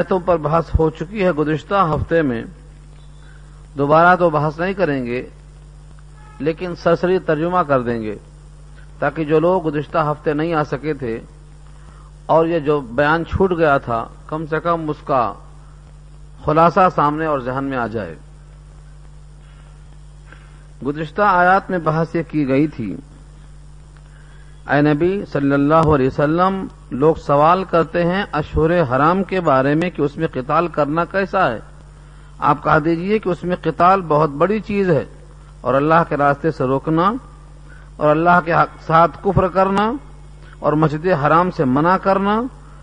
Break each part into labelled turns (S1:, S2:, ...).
S1: آیتوں پر بحث ہو چکی ہے گزشتہ ہفتے میں۔ دوبارہ تو بحث نہیں کریں گے، لیکن سرسری ترجمہ کر دیں گے تاکہ جو لوگ گزشتہ ہفتے نہیں آ سکے تھے اور یہ جو بیان چھوٹ گیا تھا، کم سے کم اس کا خلاصہ سامنے اور ذہن میں آ جائے۔ گزشتہ آیات میں بحث یہ کی گئی تھی اے نبی صلی اللہ علیہ وسلم، لوگ سوال کرتے ہیں اشور حرام کے بارے میں کہ اس میں قتال کرنا کیسا ہے۔ آپ کہہ دیجیے کہ اس میں قتال بہت بڑی چیز ہے اور اللہ کے راستے سے روکنا اور اللہ کے ساتھ کفر کرنا اور مسجد حرام سے منع کرنا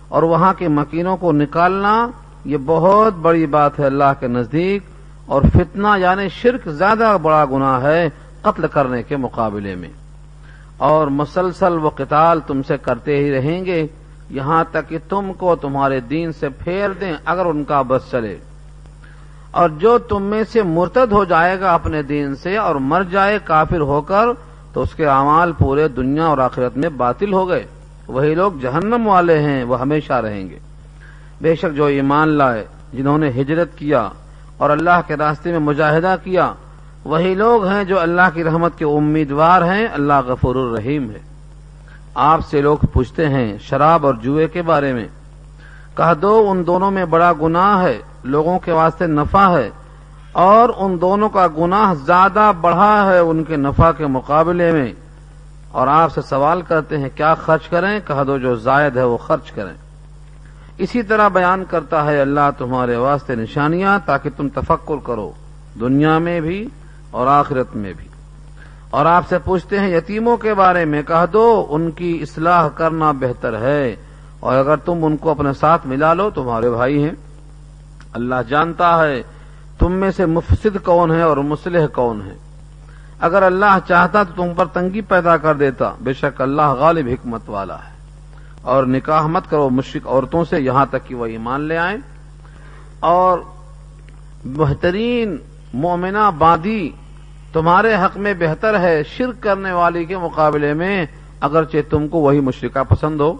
S1: اور وہاں کے مکینوں کو نکالنا، یہ بہت بڑی بات ہے اللہ کے نزدیک اور فتنہ یعنی شرک زیادہ بڑا گناہ ہے قتل کرنے کے مقابلے میں۔ اور مسلسل وہ قتال تم سے کرتے ہی رہیں گے۔ یہاں تک کہ تم کو تمہارے دین سے پھیر دیں اگر ان کا بس چلے۔ اور جو تم میں سے مرتد ہو جائے گا اپنے دین سے اور مر جائے کافر ہو کر، تو اس کے اعمال پورے دنیا اور آخرت میں باطل ہو گئے۔ وہی لوگ جہنم والے ہیں، وہ ہمیشہ رہیں گے۔ بے شک جو ایمان لائے، جنہوں نے ہجرت کیا اور اللہ کے راستے میں مجاہدہ کیا وہی لوگ ہیں جو اللہ کی رحمت کے امیدوار ہیں، اللہ غفور الرحیم ہے۔ آپ سے لوگ پوچھتے ہیں، شراب اور جوئے کے بارے میں۔ کہہ دو، ان دونوں میں بڑا گناہ ہے، لوگوں کے واسطے نفع ہے۔ اور ان دونوں کا گناہ زیادہ بڑھا ہے ان کے نفع کے مقابلے میں۔ اور آپ سے سوال کرتے ہیں، کیا خرچ کریں؟ کہہ دو، جو زائد ہے وہ خرچ کریں۔ اسی طرح بیان کرتا ہے، اللہ تمہارے واسطے نشانیاں تاکہ تم تفکر کرو۔ دنیا میں بھی اور آخرت میں بھی۔ اور آپ سے پوچھتے ہیں یتیموں کے بارے میں، کہہ دو، ان کی اصلاح کرنا بہتر ہے۔ اور اگر تم ان کو اپنے ساتھ ملا لو، تمہارے بھائی ہیں۔ اللہ جانتا ہے تم میں سے مفسد کون ہے اور مسلح کون ہے۔ اگر اللہ چاہتا تو تم پر تنگی پیدا کر دیتا۔ بے شک اللہ غالب حکمت والا ہے۔ اور نکاح مت کرو مشرق عورتوں سے یہاں تک کہ وہ ایمان لے آئیں۔ اور بہترین مومنہ باندی تمہارے حق میں بہتر ہے شرک کرنے والی کے مقابلے میں، اگرچہ تم کو وہی مشرقہ پسند ہو۔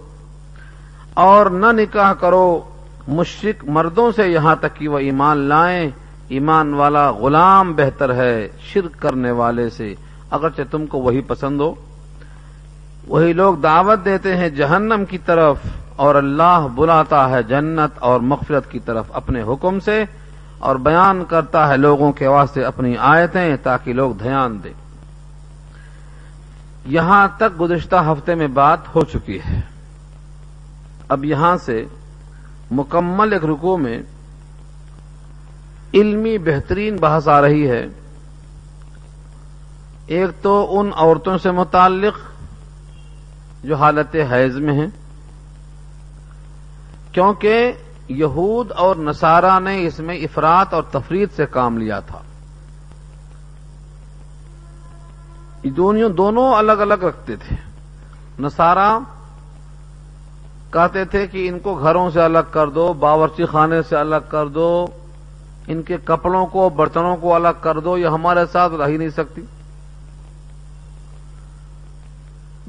S1: اور نہ نکاح کرو مشرق مردوں سے یہاں تک کہ وہ ایمان لائیں۔ ایمان والا غلام بہتر ہے شرک کرنے والے سے، اگرچہ تم کو وہی پسند ہو۔ وہی لوگ دعوت دیتے ہیں جہنم کی طرف، اور اللہ بلاتا ہے جنت اور مغفرت کی طرف اپنے حکم سے۔ اور بیان کرتا ہے لوگوں کے واسطے اپنی آیتیں تاکہ لوگ دھیان دیں۔ یہاں تک گزشتہ ہفتے میں بات ہو چکی ہے۔ اب یہاں سے مکمل ایک رکو میں علمی بہترین بحث آ رہی ہے۔ ایک تو ان عورتوں سے متعلق جو حالت حیض میں ہیں، کیونکہ یہود اور نصارہ نے اس میں افراد اور تفرید سے کام لیا تھا۔ دونوں الگ الگ رکھتے تھے۔ نصارہ کہتے تھے کہ ان کو گھروں سے الگ کر دو، باورچی خانے سے الگ کر دو، ان کے کپڑوں کو، برتنوں کو الگ کر دو، یہ ہمارے ساتھ رہ ہی نہیں سکتی۔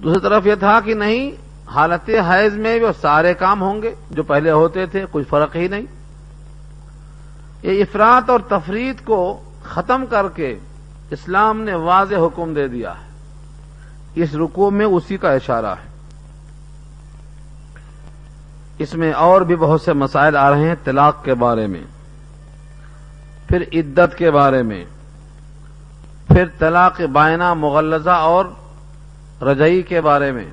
S1: دوسری طرف یہ تھا کہ نہیں حالت حیض میں وہ سارے کام ہوں گے، جو پہلے ہوتے تھے، کچھ فرق ہی نہیں۔ یہ افراد اور تفرید کو ختم کر کے اسلام نے واضح حکم دے دیا ہے۔ اس رکو میں اسی کا اشارہ ہے۔ اس میں اور بھی بہت سے مسائل آ رہے ہیں طلاق کے بارے میں، پھر عدت کے بارے میں، پھر طلاق بائنا مغلزہ اور رجئی کے بارے میں۔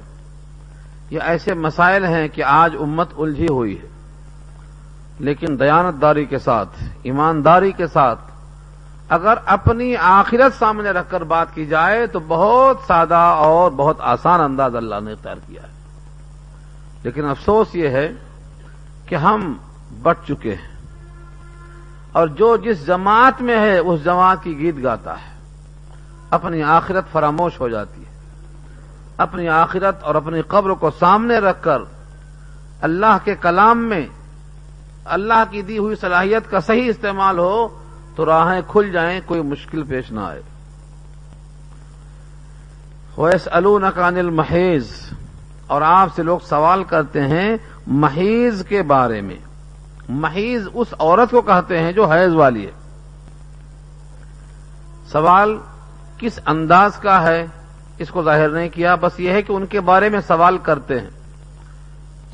S1: یہ ایسے مسائل ہیں کہ آج امت الجھی ہوئی ہے۔ لیکن دیانت داری کے ساتھ، ایمانداری کے ساتھ، اگر اپنی آخرت سامنے رکھ کر بات کی جائے تو بہت سادہ اور بہت آسان انداز اللہ نے اختیار کیا ہے۔ لیکن افسوس یہ ہے کہ ہم بٹ چکے ہیں۔ اور جو جس جماعت میں ہے، اس جماعت کی گیت گاتا ہے۔ اپنی آخرت فراموش ہو جاتی ہے۔ اپنی آخرت اور اپنی قبر کو سامنے رکھ کر اللہ کے کلام میں اللہ کی دی ہوئی صلاحیت کا صحیح استعمال ہو تو راہیں کھل جائیں، کوئی مشکل پیش نہ آئے۔ ویس الکان المحیض اور آپ سے لوگ سوال کرتے ہیں محیض کے بارے میں۔ محیض اس عورت کو کہتے ہیں جو حیض والی ہے۔ سوال کس انداز کا ہے؟ اس کو ظاہر نہیں کیا، بس یہ ہے کہ ان کے بارے میں سوال کرتے ہیں۔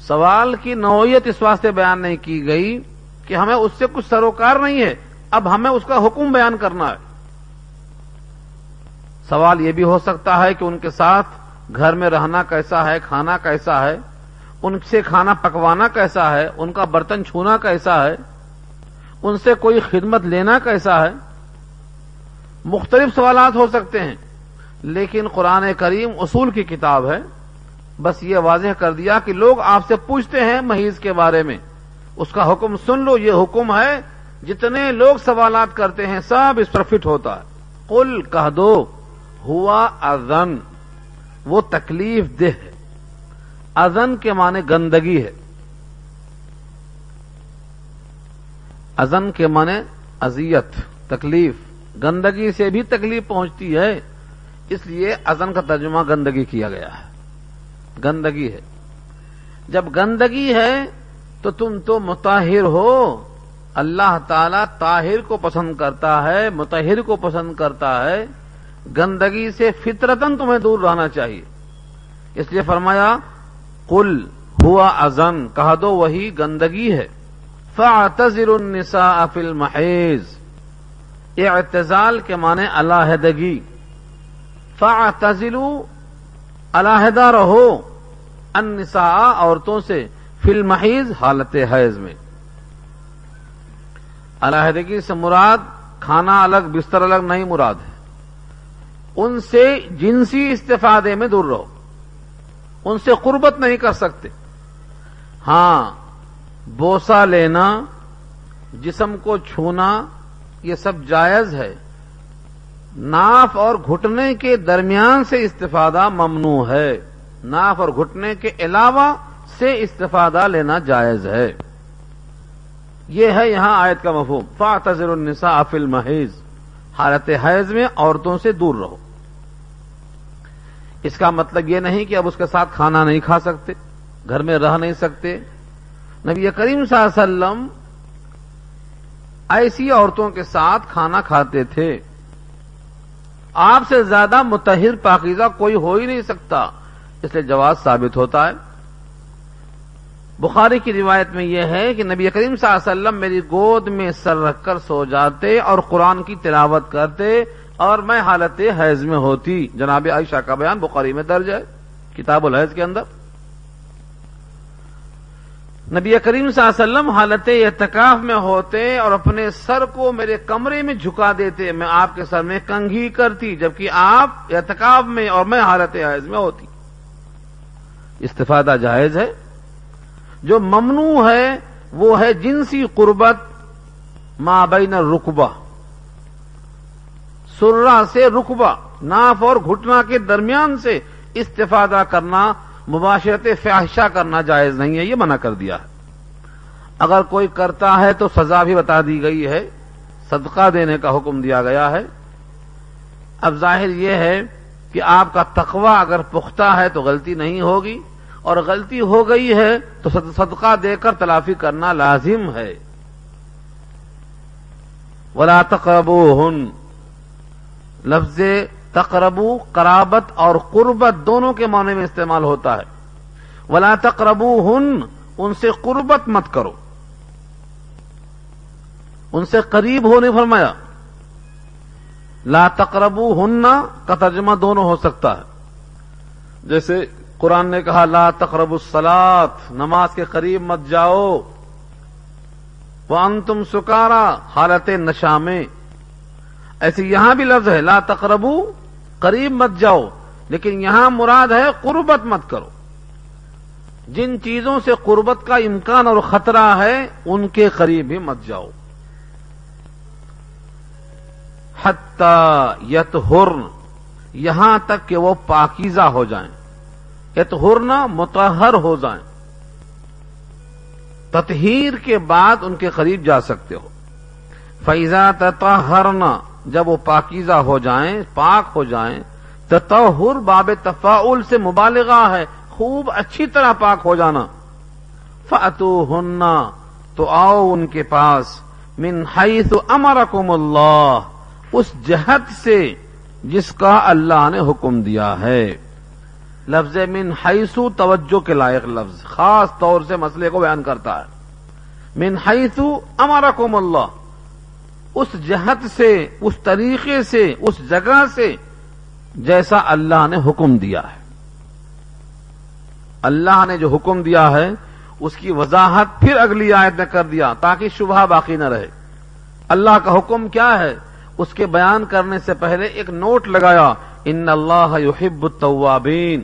S1: سوال کی نوعیت اس واسطے بیان نہیں کی گئی کہ ہمیں اس سے کچھ سروکار نہیں ہے، اب ہمیں اس کا حکم بیان کرنا ہے۔ سوال یہ بھی ہو سکتا ہے کہ ان کے ساتھ گھر میں رہنا کیسا ہے، کھانا کیسا ہے، ان سے کھانا پکوانا کیسا ہے، ان کا برتن چھونا کیسا ہے، ان سے کوئی خدمت لینا کیسا ہے۔ مختلف سوالات ہو سکتے ہیں۔ لیکن قرآن کریم اصول کی کتاب ہے۔ بس یہ واضح کر دیا کہ لوگ آپ سے پوچھتے ہیں محیض کے بارے میں۔ اس کا حکم سن لو، یہ حکم ہے، جتنے لوگ سوالات کرتے ہیں سب اس پر فٹ ہوتا ہے۔ قل، کہہ دو، ہوا ازن وہ تکلیف دہ ہے۔ ازن کے معنی گندگی ہے۔ ازن کے معنی اذیت، تکلیف۔ گندگی سے بھی تکلیف پہنچتی ہے۔ اس لیے ازن کا ترجمہ گندگی کیا گیا ہے۔ گندگی ہے۔ جب گندگی ہے تو تم تو متاہر ہو۔ اللہ تعالی طاہر کو پسند کرتا ہے متحر کو پسند کرتا ہے۔ گندگی سے فطرتن تمہیں دور رہنا چاہیے۔ اس لیے فرمایا کل ہوا ازن کہا دو، وہی گندگی ہے۔ فاطر النساء فی المحیض۔ اعتزال کے معنی علاحدگی فاطلو علاحدہ رہو النساء، عورتوں سے فی المحیض، حالت حیض میں۔ علاحدگی سے مراد کھانا الگ، بستر الگ نہیں مراد ہے۔ ان سے جنسی استفادے میں دور رہو۔ ان سے قربت نہیں کر سکتے۔ ہاں بوسا لینا، جسم کو چھونا، یہ سب جائز ہے۔ ناف اور گھٹنے کے درمیان سے استفادہ ممنوع ہے۔ ناف اور گھٹنے کے علاوہ سے استفادہ لینا جائز ہے۔ یہ ہے یہاں آیت کا مفہوم۔ فاطر النساء افل محیض حالت حیض میں عورتوں سے دور رہو۔ اس کا مطلب یہ نہیں کہ اب اس کے ساتھ کھانا نہیں کھا سکتے، گھر میں رہ نہیں سکتے۔ نبی کریم صلی اللہ علیہ وسلم ایسی عورتوں کے ساتھ کھانا کھاتے تھے۔ آپ سے زیادہ متحر پاکیزہ کوئی ہو ہی نہیں سکتا۔ اس لیے جواز ثابت ہوتا ہے۔ بخاری کی روایت میں یہ ہے کہ نبی کریم صلی اللہ علیہ وسلم میری گود میں سر رکھ کر سو جاتے اور قرآن کی تلاوت کرتے اور میں حالت حیض میں ہوتی۔ جناب عائشہ کا بیان بخاری میں درج ہے، کتاب الحیض کے اندر۔ نبی کریم صلی اللہ علیہ وسلم حالت اعتکاف میں ہوتے اور اپنے سر کو میرے کمرے میں جھکا دیتے، میں آپ کے سر میں کنگھی کرتی، جبکہ آپ اعتکاف میں اور میں حالت حیض میں ہوتی۔ استفادہ جائز ہے۔ جو ممنوع ہے، وہ ہے جنسی قربت مابین رقبہ سرا سے رقبہ ناف اور گھٹنا کے درمیان سے استفادہ کرنا مباشرت فحشہ کرنا جائز نہیں ہے، یہ منع کر دیا ہے۔ اگر کوئی کرتا ہے تو سزا بھی بتا دی گئی ہے، صدقہ دینے کا حکم دیا گیا ہے۔ اب ظاہر یہ ہے کہ آپ کا تقوی اگر پختہ ہے تو غلطی نہیں ہوگی، اور غلطی ہو گئی ہے تو صدقہ دے کر تلافی کرنا لازم ہے۔ ولا تقربو ہن لفظ تقربو، قرابت اور قربت دونوں کے معنی میں استعمال ہوتا ہے۔ ولا تقربو ہن ان سے قربت مت کرو۔ ان سے قریب ہونے فرمایا۔ لا تقربو ہننا کا ترجمہ دونوں ہو سکتا ہے۔ جیسے قرآن نے کہا، لا تقرب السلات نماز کے قریب مت جاؤ۔ وہ تم سکارا حالت نشا میں ایسے یہاں بھی لفظ ہے، لا تقربو قریب مت جاؤ، لیکن یہاں مراد ہے قربت مت کرو۔ جن چیزوں سے قربت کا امکان اور خطرہ ہے، ان کے قریب بھی مت جاؤ۔ حتی یت یہاں تک کہ وہ پاکیزہ ہو جائیں۔ اتہرنا متحر ہو جائیں۔ تطہیر کے بعد ان کے قریب جا سکتے ہو۔ فیضا تطہرنا جب وہ پاکیزہ ہو جائیں، پاک ہو جائیں، تطہر باب تفاعل سے مبالغہ ہے، خوب اچھی طرح پاک ہو جانا۔ فاتو تو آؤ ان کے پاس۔ من حیث امرکم اللہ، اس جہت سے جس کا اللہ نے حکم دیا ہے۔ لفظ من حیثو توجہ کے لائق لفظ، خاص طور سے مسئلے کو بیان کرتا ہے۔ من حیثو امرکم اللہ اس جہت سے، اس طریقے سے، اس جگہ سے جیسا اللہ نے حکم دیا ہے۔ اللہ نے جو حکم دیا ہے، اس کی وضاحت پھر اگلی آیت میں کر دیا تاکہ شبہ باقی نہ رہے۔ اللہ کا حکم کیا ہے؟ اس کے بیان کرنے سے پہلے ایک نوٹ لگایا، ان اللہ یحب التوابین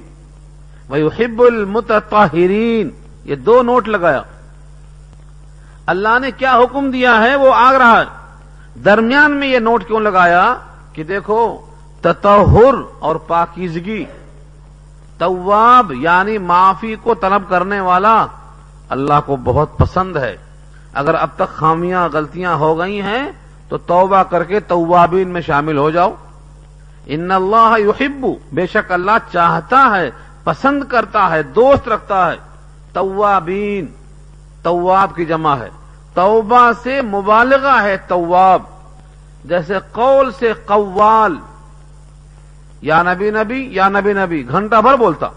S1: و یحب المتطہرین۔ یہ دو نوٹ لگایا۔ اللہ نے کیا حکم دیا ہے؟ وہ آگ رہا ہے۔ درمیان میں یہ نوٹ کیوں لگایا کہ دیکھو، تطہر اور پاکیزگی، تواب یعنی معافی کو طلب کرنے والا اللہ کو بہت پسند ہے۔ اگر اب تک خامیاں، غلطیاں ہو گئی ہیں، تو توبہ کر کے توابین میں شامل ہو جاؤ۔ ان اللہ یحب، بے شک اللہ چاہتا ہے، پسند کرتا ہے، دوست رکھتا ہے۔ توابین، تواب کی جمع ہے۔ توبہ سے مبالغہ ہے تواب۔ جیسے قول سے قوال۔ یا نبی نبی، یا نبی نبی۔ گھنٹہ بھر بولتا۔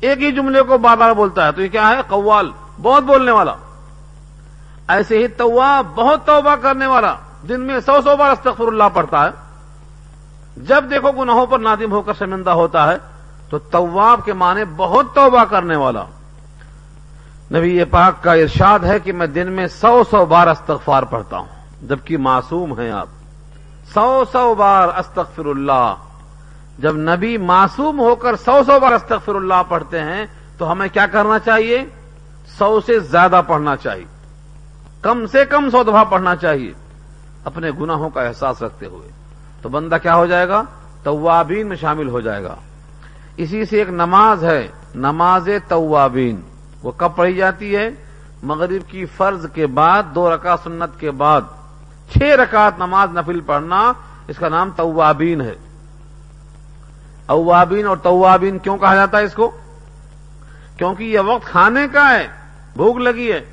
S1: ایک ہی جملے کو بار بار بولتا ہے۔ تو یہ کیا ہے؟ قوال۔ بہت بولنے والا۔ ایسے ہی تواب بہت توبہ کرنے والا۔ دن میں سو سو بار استغفر اللہ پڑھتا ہے۔ جب دیکھو گناہوں پر نادم ہو کر شرمندہ ہوتا ہے، تو تواب کے معنی بہت توبہ کرنے والا۔ نبی یہ پاک کا ارشاد ہے کہ میں دن میں سو سو بار استغفار پڑھتا ہوں۔ جبکہ معصوم ہیں آپ۔ سو سو بار استغفر اللہ۔ جب نبی معصوم ہو کر سو سو بار استغفر اللہ پڑھتے ہیں، تو ہمیں کیا کرنا چاہیے؟ سو سے زیادہ پڑھنا چاہیے۔ کم سے کم سو دفعہ پڑھنا چاہیے۔ اپنے گناہوں کا احساس رکھتے ہوئے۔ تو بندہ کیا ہو جائے گا؟ توابین میں شامل ہو جائے گا۔ اسی سے ایک نماز ہے، نماز توابین۔ وہ کب پڑھی جاتی ہے؟ مغرب کی فرض کے بعد، دو رکعت سنت کے بعد۔ چھ رکعت نماز نفل پڑھنا، اس کا نام توابین ہے۔ اوابین اور توابین کیوں کہا جاتا ہے اس کو؟ کیونکہ یہ وقت کھانے کا ہے، بھوک لگی ہے۔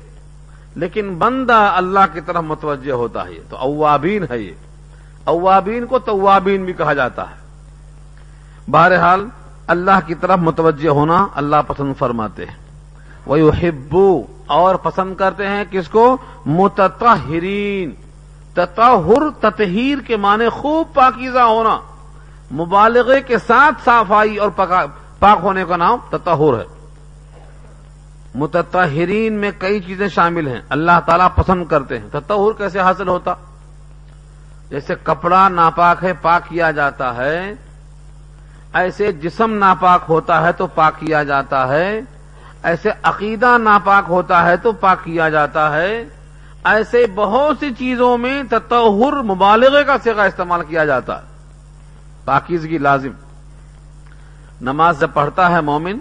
S1: لیکن بندہ اللہ کی طرف متوجہ ہوتا ہے، تو اوابین ہے یہ۔ اوابین کو توابین بھی کہا جاتا ہے۔ بہرحال، اللہ کی طرف متوجہ ہونا اللہ پسند فرماتے ہیں۔ وہ ہبو اور پسند کرتے ہیں کس کو؟ متطہرین، تطہر، تطہیر کے معنی خوب پاکیزہ ہونا، مبالغے کے ساتھ صافائی اور پاک ہونے کا نام تطہر ہے۔ متطہرین میں کئی چیزیں شامل ہیں، اللہ تعالیٰ پسند کرتے ہیں۔ تطہر کیسے حاصل ہوتا؟ جیسے کپڑا ناپاک ہے، پاک کیا جاتا ہے۔ ایسے جسم ناپاک ہوتا ہے، تو پاک کیا جاتا ہے۔ ایسے عقیدہ ناپاک ہوتا ہے تو پاک کیا جاتا ہے۔ ایسے بہت سی چیزوں میں تطہر مبالغے کا سگا استعمال کیا جاتا ہے۔ پاکیزگی لازم۔ نماز جب پڑھتا ہے مومن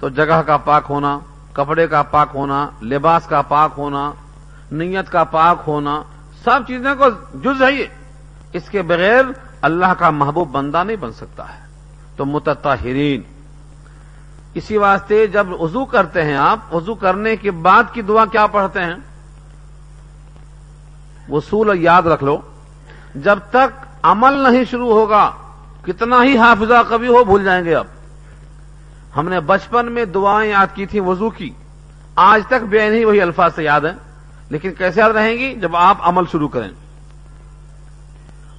S1: تو جگہ کا پاک ہونا، کپڑے کا پاک ہونا، لباس کا پاک ہونا، نیت کا پاک ہونا، سب چیزیں کو جز ہے یہ۔ اس کے بغیر اللہ کا محبوب بندہ نہیں بن سکتا ہے۔ تو متطہرین۔ اسی واسطے جب وضو کرتے ہیں آپ، وضو کرنے کے بعد کی دعا کیا پڑھتے ہیں؟ وصول یاد رکھ لو۔ جب تک عمل نہیں شروع ہوگا، کتنا ہی حافظہ کبھی ہو، بھول جائیں گے اب ہم نے بچپن میں دعائیں یاد کی تھیں وضو کی۔ آج تک بے نہیں وہی الفاظ سے یاد ہیں۔ لیکن کیسے یاد رہیں گی؟ جب آپ عمل شروع کریں۔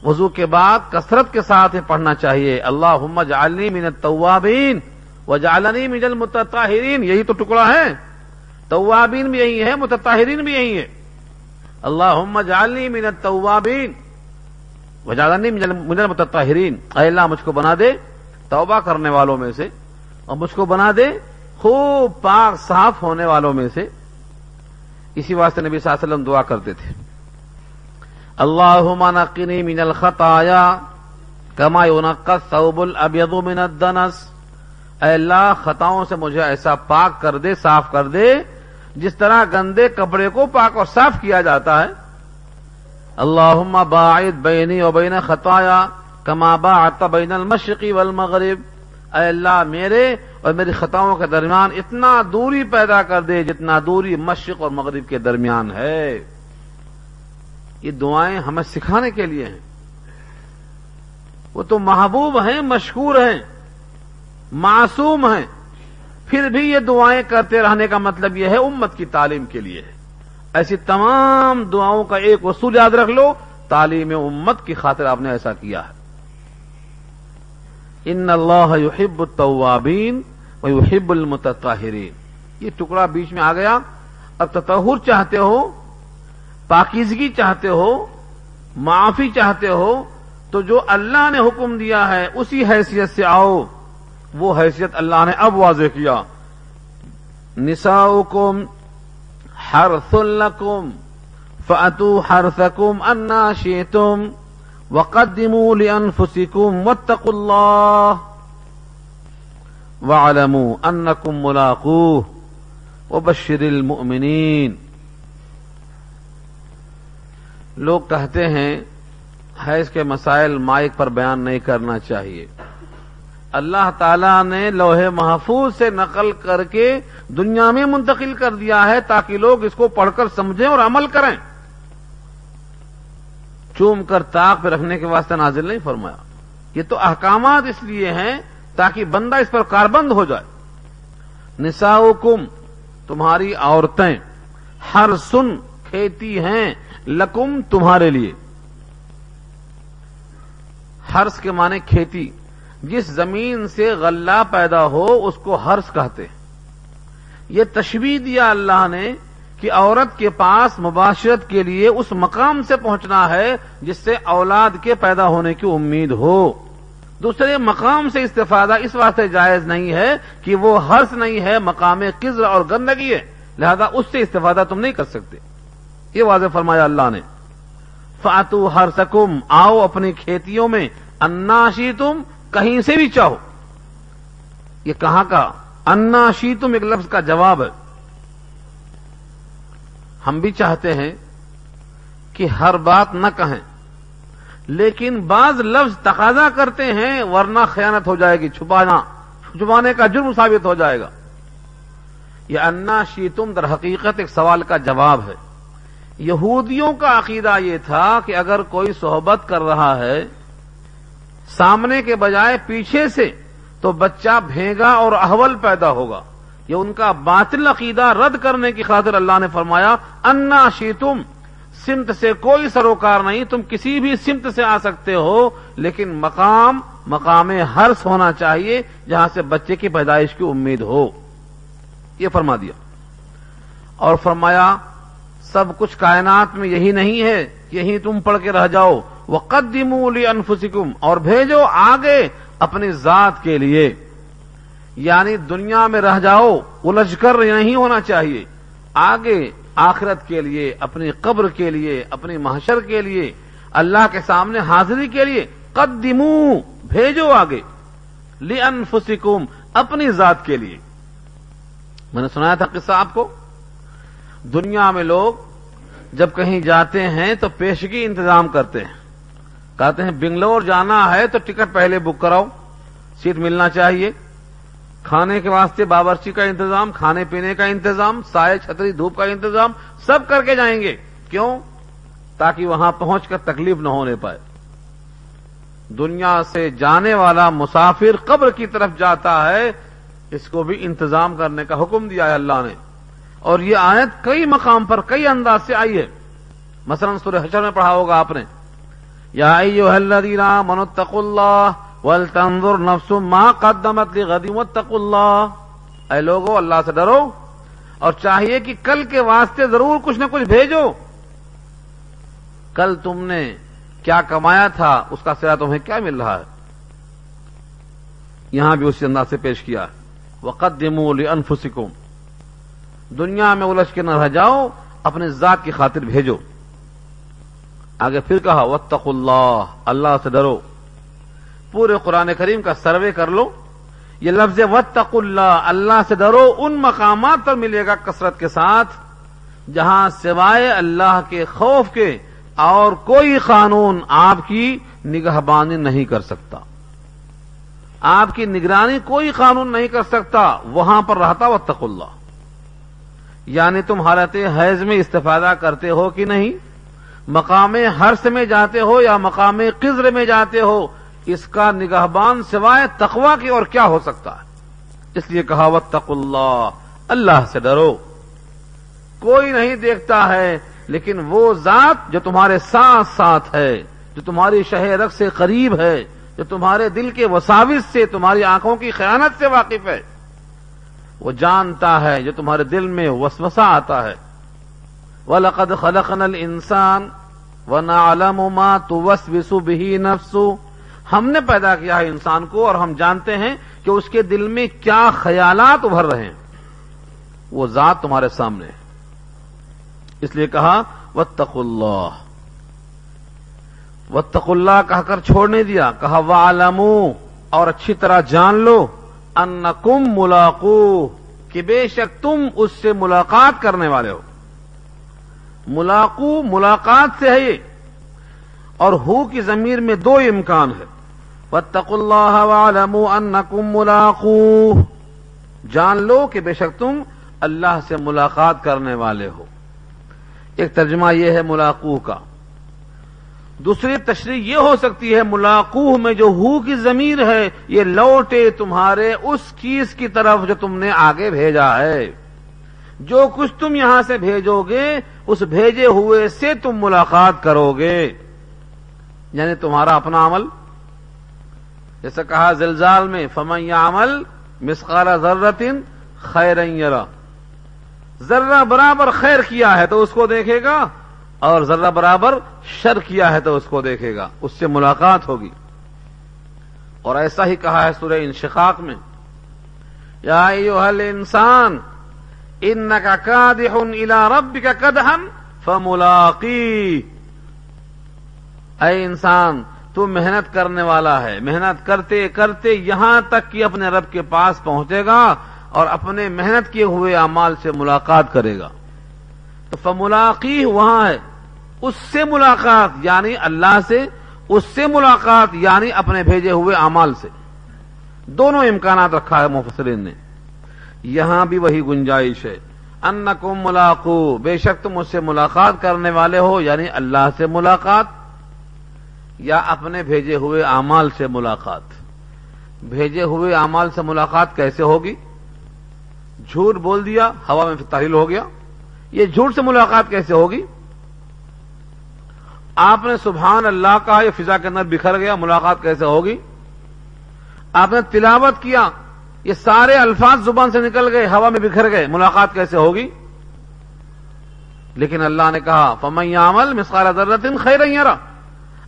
S1: وضو کے بعد کثرت کے ساتھ پڑھنا چاہیے۔ اللہ محمد من توابین و جالنی مجل متطاہرین یہی تو ٹکڑا ہے۔ توابین بھی یہی ہے متطاہرین بھی یہی ہے۔ اللہ جالنی من توابین و جالنی مجل متطاہرین اے اللہ، مجھ کو بنا دے توبہ کرنے والوں میں سے۔ اور مجھ کو بنا دے خوب پاک، صاف ہونے والوں میں سے۔ اسی واسطے نبی صلی اللہ علیہ وسلم دعا کرتے تھے۔ اللہ نقنی من الخطایا کما ينقى ثوب الابيض من الدنس۔ اے اللہ، خطاؤں سے مجھے ایسا پاک کر دے، صاف کر دے، جس طرح گندے کپڑے کو پاک اور صاف کیا جاتا ہے۔ اللہ باعد بینی و بین خطایا کما باعت بین المشرقی والمغرب۔ اے اللہ، میرے اور میری خطاؤں کے درمیان اتنا دوری پیدا کر دے جتنا دوری مشرق اور مغرب کے درمیان ہے۔ یہ دعائیں ہمیں سکھانے کے لیے ہیں۔ وہ تو محبوب ہیں، مشکور ہیں۔ معصوم ہیں۔ پھر بھی یہ دعائیں کرتے رہنے کا مطلب یہ ہے امت کی تعلیم کے لیے۔ ایسی تمام دعاؤں کا ایک اصول یاد رکھ لو، تعلیم امت کی خاطر آپ نے ایسا کیا ہے۔ ان اللہ یحب التوابین و یحب المتطہرین۔ یہ ٹکڑا بیچ میں آ گیا۔ اب تطہر چاہتے ہو، پاکیزگی چاہتے ہو، معافی چاہتے ہو، تو جو اللہ نے حکم دیا ہے، اسی حیثیت سے آؤ۔ وہ حیثیت اللہ نے اب واضح کیا۔ نساؤکم حرث لکم فاتو حرثکم انا شئتم وقدموا لانفسکم واتقوا اللہ واعلموا انکم ملاقوه وبشر المؤمنین۔ لوگ کہتے ہیں حیض کے مسائل مائک پر بیان نہیں کرنا چاہیے۔ اللہ تعالی نے لوہے محفوظ سے نقل کر کے دنیا میں منتقل کر دیا ہے تاکہ لوگ اس کو پڑھ کر سمجھیں اور عمل کریں۔ چوم کر تاک پہ رکھنے کے واسطے نازل نہیں فرمایا۔ یہ تو احکامات اس لیے ہیں تاکہ بندہ اس پر کاربند ہو جائے۔ نساؤ تمہاری عورتیں، ہر سن کھیتی ہیں لکم تمہارے لیے۔ ہرس کے معنی کھیتی۔ جس زمین سے غلہ پیدا ہو اس کو ہرس کہتے یہ تشویح دیا اللہ نے کہ عورت کے پاس مباشرت کے لیے اس مقام سے پہنچنا ہے جس سے اولاد کے پیدا ہونے کی امید ہو۔ دوسرے مقام سے استفادہ اس واسطے جائز نہیں ہے کہ وہ ہرس نہیں ہے، مقام قزر اور گندگی ہے۔ لہذا اس سے استفادہ تم نہیں کر سکتے۔ یہ واضح فرمایا اللہ نے۔ فاتو ہر سکم آؤ اپنی کھیتیوں میں اناشی تم کہیں سے بھی چاہو۔ یہ کہاں کا؟ انا شی تم ایک لفظ کا جواب۔ ہے ہم بھی چاہتے ہیں کہ ہر بات نہ کہیں، لیکن بعض لفظ تقاضا کرتے ہیں، ورنہ خیانت ہو جائے گی، چھپانا، چھپانے کا جرم ثابت ہو جائے گا۔ یہ انا شیتم در حقیقت ایک سوال کا جواب ہے۔ یہودیوں کا عقیدہ یہ تھا کہ اگر کوئی صحبت کر رہا ہے سامنے کے بجائے پیچھے سے تو بچہ بھیگا اور احول پیدا ہوگا۔ یہ ان کا باطل عقیدہ رد کرنے کی خاطر اللہ نے فرمایا، انا شیتم، سمت سے کوئی سروکار نہیں، تم کسی بھی سمت سے آ سکتے ہو، لیکن مقام مقام ہرس ہونا چاہیے جہاں سے بچے کی پیدائش کی امید ہو۔ یہ فرما دیا۔ اور فرمایا، سب کچھ کائنات میں یہی نہیں ہے، یہی تم پڑھ کے رہ جاؤ۔ وہ قدمولی انفسکم اور بھیجو آگے اپنی ذات کے لیے۔ یعنی دنیا میں رہ جاؤ، الجھ کر نہیں ہونا چاہیے۔ آگے آخرت کے لیے، اپنی قبر کے لیے، اپنی محشر کے لیے، اللہ کے سامنے حاضری کے لیے۔ قدمو بھیجو آگے۔ لی اپنی ذات کے لیے۔ میں نے سنایا تھا قصہ آپ کو؟ دنیا میں لوگ جب کہیں جاتے ہیں تو پیشگی انتظام کرتے ہیں۔ کہتے ہیں بنگلور جانا ہے تو ٹکٹ پہلے بک کراؤ، سیٹ ملنا چاہیے۔ کھانے کے واسطے باورچی کا انتظام، کھانے پینے کا انتظام، سائے چھتری دھوپ کا انتظام، سب کر کے جائیں گے۔ کیوں؟ تاکہ وہاں پہنچ کر تکلیف نہ ہونے پائے۔ دنیا سے جانے والا مسافر قبر کی طرف جاتا ہے، اس کو بھی انتظام کرنے کا حکم دیا ہے اللہ نے۔ اور یہ آیت کئی مقام پر، کئی انداز سے آئی ہے۔ مثلا سورہ حشر میں پڑھا ہوگا آپ نے۔ یا منتق اللہ ولتنظر نفس ما قدمت لغد واتق اللہ اے لوگو، اللہ سے ڈرو اور چاہیے کہ کل کے واسطے ضرور کچھ نہ کچھ بھیجو۔ کل تم نے کیا کمایا تھا، اس کا سرا تمہیں کیا مل رہا ہے؟ یہاں بھی اسی انداز سے پیش کیا۔ وقدموا لانفسکم دنیا میں الجھ کے نہ رہ جاؤ، اپنے ذات کی خاطر بھیجو۔ آگے پھر کہا، واتقوا اللہ اللہ سے ڈرو۔ پورے قرآن کریم کا سروے کر لو۔ یہ لفظ وطق اللہ اللہ سے ڈرو، ان مقامات پر ملے گا کثرت کے ساتھ، جہاں سوائے اللہ کے خوف کے اور کوئی قانون آپ کی نگہبانی نہیں کر سکتا۔ آپ کی نگرانی کوئی قانون نہیں کر سکتا، وہاں پر رہتا وہ اللہ یعنی تم حالت حیض میں استفادہ کرتے ہو کہ نہیں؟ مقام حرس میں جاتے ہو یا مقام قزر میں جاتے ہو، اس کا نگہبان سوائے تقوا کی اور کیا ہو سکتا ہے؟ اس لیے کہا وہ اللہ اللہ سے ڈرو۔ کوئی نہیں دیکھتا ہے، لیکن وہ ذات جو تمہارے ساتھ ساتھ ہے، جو تمہاری شہ رخ سے قریب ہے، جو تمہارے دل کے وساوس سے، تمہاری آنکھوں کی خیانت سے واقف ہے۔ وہ جانتا ہے، جو تمہارے دل میں وسوسہ آتا ہے۔ وہ لقد خلقن السان و نالم ما تو وس وسو بھی نفسو ہم نے پیدا کیا ہے انسان کو اور ہم جانتے ہیں کہ اس کے دل میں کیا خیالات ابھر رہے ہیں۔ وہ ذات تمہارے سامنے ہے۔ اس لیے کہا وتق اللہ۔ وتق اللہ کہہ کر چھوڑنے دیا۔ کہا وہ اور اچھی طرح جان لو۔ ان کم ملاقو کہ بے شک تم اس سے ملاقات کرنے والے ہو۔ ملاقو ملاقات سے ہے یہ۔ اور ہو کی ضمیر میں دو امکان ہے۔ وتق اللہ عالم ان کم ملاقو جان لو کہ بے شک تم اللہ سے ملاقات کرنے والے ہو۔ ایک ترجمہ یہ ہے ملاقو کا۔ دوسری تشریح یہ ہو سکتی ہے ملاقوہ میں جو ہو کی ضمیر ہے، یہ لوٹے تمہارے اس چیز کی طرف جو تم نے آگے بھیجا ہے۔ جو کچھ تم یہاں سے بھیجو گے، اس بھیجے ہوئے سے تم ملاقات کرو گے۔ یعنی تمہارا اپنا عمل۔ جیسے کہا زلزال میں، فمن عمل مسقال ضرورتن خیر ذرہ برابر خیر کیا ہے تو اس کو دیکھے گا، اور ذرہ برابر شر کیا ہے تو اس کو دیکھے گا۔ اس سے ملاقات ہوگی۔ اور ایسا ہی کہا ہے سورہ انشقاق میں۔ یا انسان ان کا کادح الا رب کا کدہن فملاقی اے انسان، تو محنت کرنے والا ہے۔ محنت کرتے کرتے یہاں تک کہ اپنے رب کے پاس پہنچے گا اور اپنے محنت کیے ہوئے اعمال سے ملاقات کرے گا۔ تو فملاقی وہاں ہے۔ اس سے ملاقات یعنی اللہ سے، اس سے ملاقات یعنی اپنے بھیجے ہوئے اعمال سے۔ دونوں امکانات رکھا ہے مفسرین نے۔ یہاں بھی وہی گنجائش ہے۔ انکم ملاقو، بے شک تم اس سے ملاقات کرنے والے ہو یعنی اللہ سے ملاقات یا اپنے بھیجے ہوئے اعمال سے ملاقات۔ بھیجے ہوئے اعمال سے ملاقات کیسے ہوگی؟ جھوٹ بول دیا، ہوا میں تحریل ہو گیا۔ یہ جھوٹ سے ملاقات کیسے ہوگی؟ آپ نے سبحان اللہ کہا یہ فضا کے اندر بکھر گیا، ملاقات کیسے ہوگی؟ آپ نے تلاوت کیا یہ سارے الفاظ زبان سے نکل گئے، ہوا میں بکھر گئے، ملاقات کیسے ہوگی؟ لیکن اللہ نے کہا فمئی عمل مسخار ذرت خیر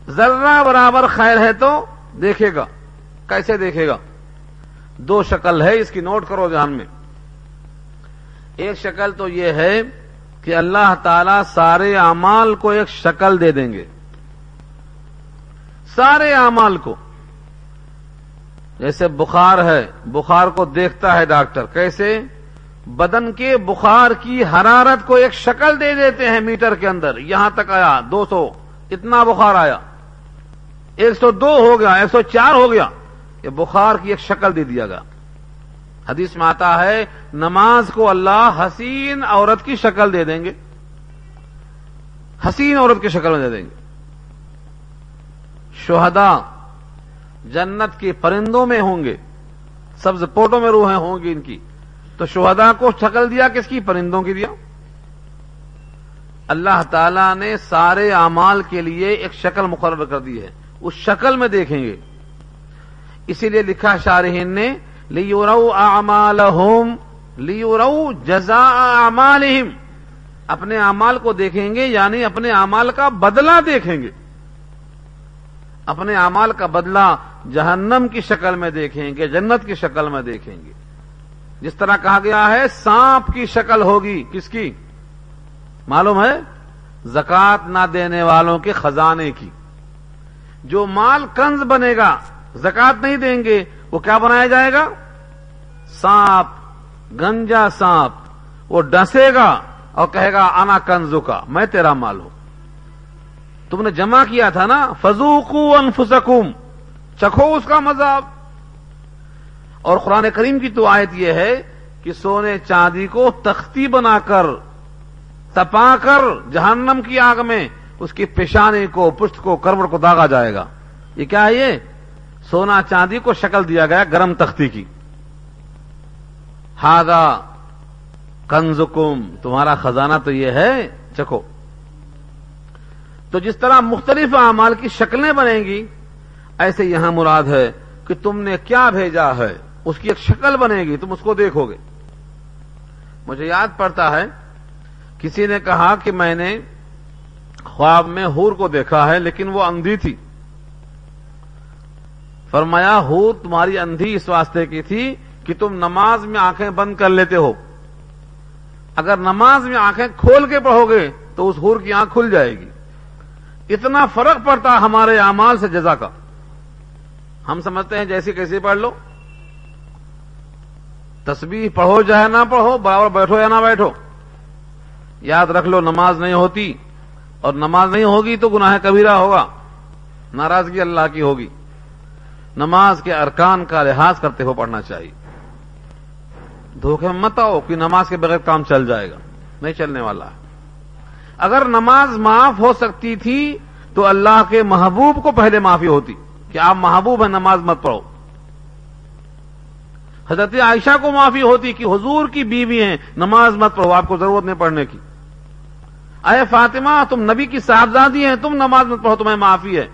S1: ذرہ برابر خیر ہے تو دیکھے گا۔ کیسے دیکھے گا؟ دو شکل ہے، اس کی نوٹ کرو دھیان میں۔ ایک شکل تو یہ ہے کہ اللہ تعالی سارے اعمال کو ایک شکل دے دیں گے۔ سارے اعمال کو۔ جیسے بخار ہے، بخار کو دیکھتا ہے ڈاکٹر، کیسے؟ بدن کے بخار کی حرارت کو ایک شکل دے دیتے ہیں میٹر کے اندر، یہاں تک آیا، دو سو، اتنا بخار آیا۔ ایک سو دو ہو گیا، ایک سو چار ہو گیا، یہ بخار کی ایک شکل دے دیا گیا۔ حدیث میں آتا ہے، نماز کو اللہ حسین عورت کی شکل دے دیں گے۔ حسین عورت کی شکل میں دے دیں گے۔ شہدا جنت کے پرندوں میں ہوں گے، سبز پوٹوں میں روحیں ہوں گی ان کی۔ تو شہدا کو شکل دیا کس کی؟ پرندوں کی دیا۔ اللہ تعالی نے سارے اعمال کے لیے ایک شکل مقرر کر دی ہے۔ اس شکل میں دیکھیں گے۔ اسی لیے لکھا شارحین نے، لیورو اعمالہم، لیورو جزاء اعمالہم۔ اپنے اعمال کو دیکھیں گے یعنی اپنے اعمال کا بدلہ دیکھیں گے۔ اپنے اعمال کا بدلہ جہنم کی شکل میں دیکھیں گے، جنت کی شکل میں دیکھیں گے۔ جس طرح کہا گیا ہے، سانپ کی شکل ہوگی۔ کس کی؟ معلوم ہے؟ زکات نہ دینے والوں کے خزانے کی۔ جو مال کنز بنے گا زکات نہیں دیں گے، وہ کیا بنایا جائے گا؟ سانپ، گنجا سانپ۔ وہ ڈسے گا اور کہے گا آنا کنزو کا میں تیرا مال ہوں۔ تم نے جمع کیا تھا نا؟ فضوکو انفسکم۔ چکھو اس کا مذہب اور قرآن کریم کی تو آیت یہ ہے کہ سونے چاندی کو تختی بنا کر، تپا کر جہنم کی آگ میں اس کی پیشانی کو، پشت کو، کروڑ کو داغا جائے گا۔ یہ کیا ہے یہ؟ سونا چاندی کو شکل دیا گیا گرم تختی کی۔ ہاگا کنزکم۔ تمہارا خزانہ تو یہ ہے چکو تو جس طرح مختلف اعمال کی شکلیں بنیں گی، ایسے یہاں مراد ہے کہ تم نے کیا بھیجا ہے، اس کی ایک شکل بنے گی، تم اس کو دیکھو گے۔ مجھے یاد پڑتا ہے، کسی نے کہا کہ میں نے خواب میں ہور کو دیکھا ہے، لیکن وہ اندھی تھی۔ فرمایا ہور تمہاری اندھی اس واسطے کی تھی کہ تم نماز میں آنکھیں بند کر لیتے ہو۔ اگر نماز میں آنکھیں کھول کے پڑھو گے، تو اس ہور کی آنکھ کھل جائے گی۔ اتنا فرق پڑتا ہمارے اعمال سے جزا کا۔ ہم سمجھتے ہیں جیسی کیسی پڑھ لو۔ تسبیح پڑھو چاہے نہ پڑھو، برابر بیٹھو یا نہ بیٹھو۔ یاد رکھ لو، نماز نہیں ہوتی۔ اور نماز نہیں ہوگی تو گناہ کبیرہ ہوگا۔ ناراضگی اللہ کی ہوگی۔ نماز کے ارکان کا لحاظ کرتے ہو پڑھنا چاہیے۔ دھوکے میں مت آؤ کہ نماز کے بغیر کام چل جائے گا۔ نہیں چلنے والا۔ ہے اگر نماز معاف ہو سکتی تھی تو اللہ کے محبوب کو پہلے معافی ہوتی کہ آپ محبوب ہیں، نماز مت پڑھو۔ حضرت عائشہ کو معافی ہوتی کہ حضور کی بیوی ہیں، نماز مت پڑھو، آپ کو ضرورت نہیں پڑھنے کی۔ اے فاطمہ، تم نبی کی صاحبزادی ہیں، تم نماز مت پڑھو، تمہیں معافی ہے۔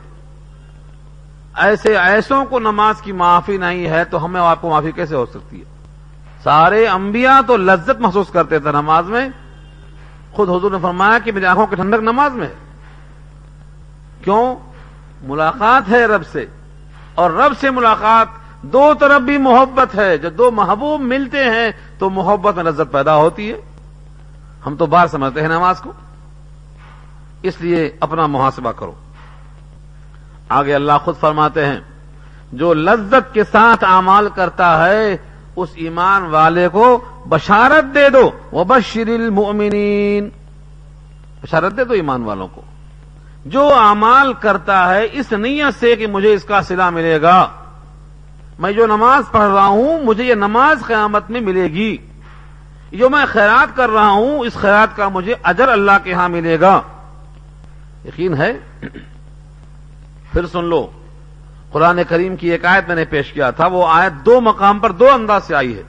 S1: ایسے ایسوں کو نماز کی معافی نہیں ہے تو ہمیں آپ کو معافی کیسے ہو سکتی ہے؟ سارے انبیاء تو لذت محسوس کرتے تھے نماز میں۔ خود حضور نے فرمایا کہ میری آنکھوں کی ٹھنڈک نماز میں کیوں؟ ملاقات ہے رب سے۔ اور رب سے ملاقات دو طرف بھی محبت ہے۔ جب دو محبوب ملتے ہیں تو محبت میں لذت پیدا ہوتی ہے۔ ہم تو بار سمجھتے ہیں نماز کو۔ اس لیے اپنا محاسبہ کرو۔ آگے اللہ خود فرماتے ہیں، جو لذت کے ساتھ اعمال کرتا ہے اس ایمان والے کو بشارت دے دو۔ وہ بشر المؤمنین بشارت دے دو ایمان والوں کو۔ جو اعمال کرتا ہے، اس نیت سے کہ مجھے اس کا سلا ملے گا۔ میں جو نماز پڑھ رہا ہوں، مجھے یہ نماز قیامت میں ملے گی۔ جو میں خیرات کر رہا ہوں، اس خیرات کا مجھے اجر اللہ کے ہاں ملے گا۔ یقین ہے؟ پھر سن لو۔ قرآن کریم کی ایک آیت میں نے پیش کیا تھا، وہ آیت دو مقام پر دو انداز سے آئی ہے۔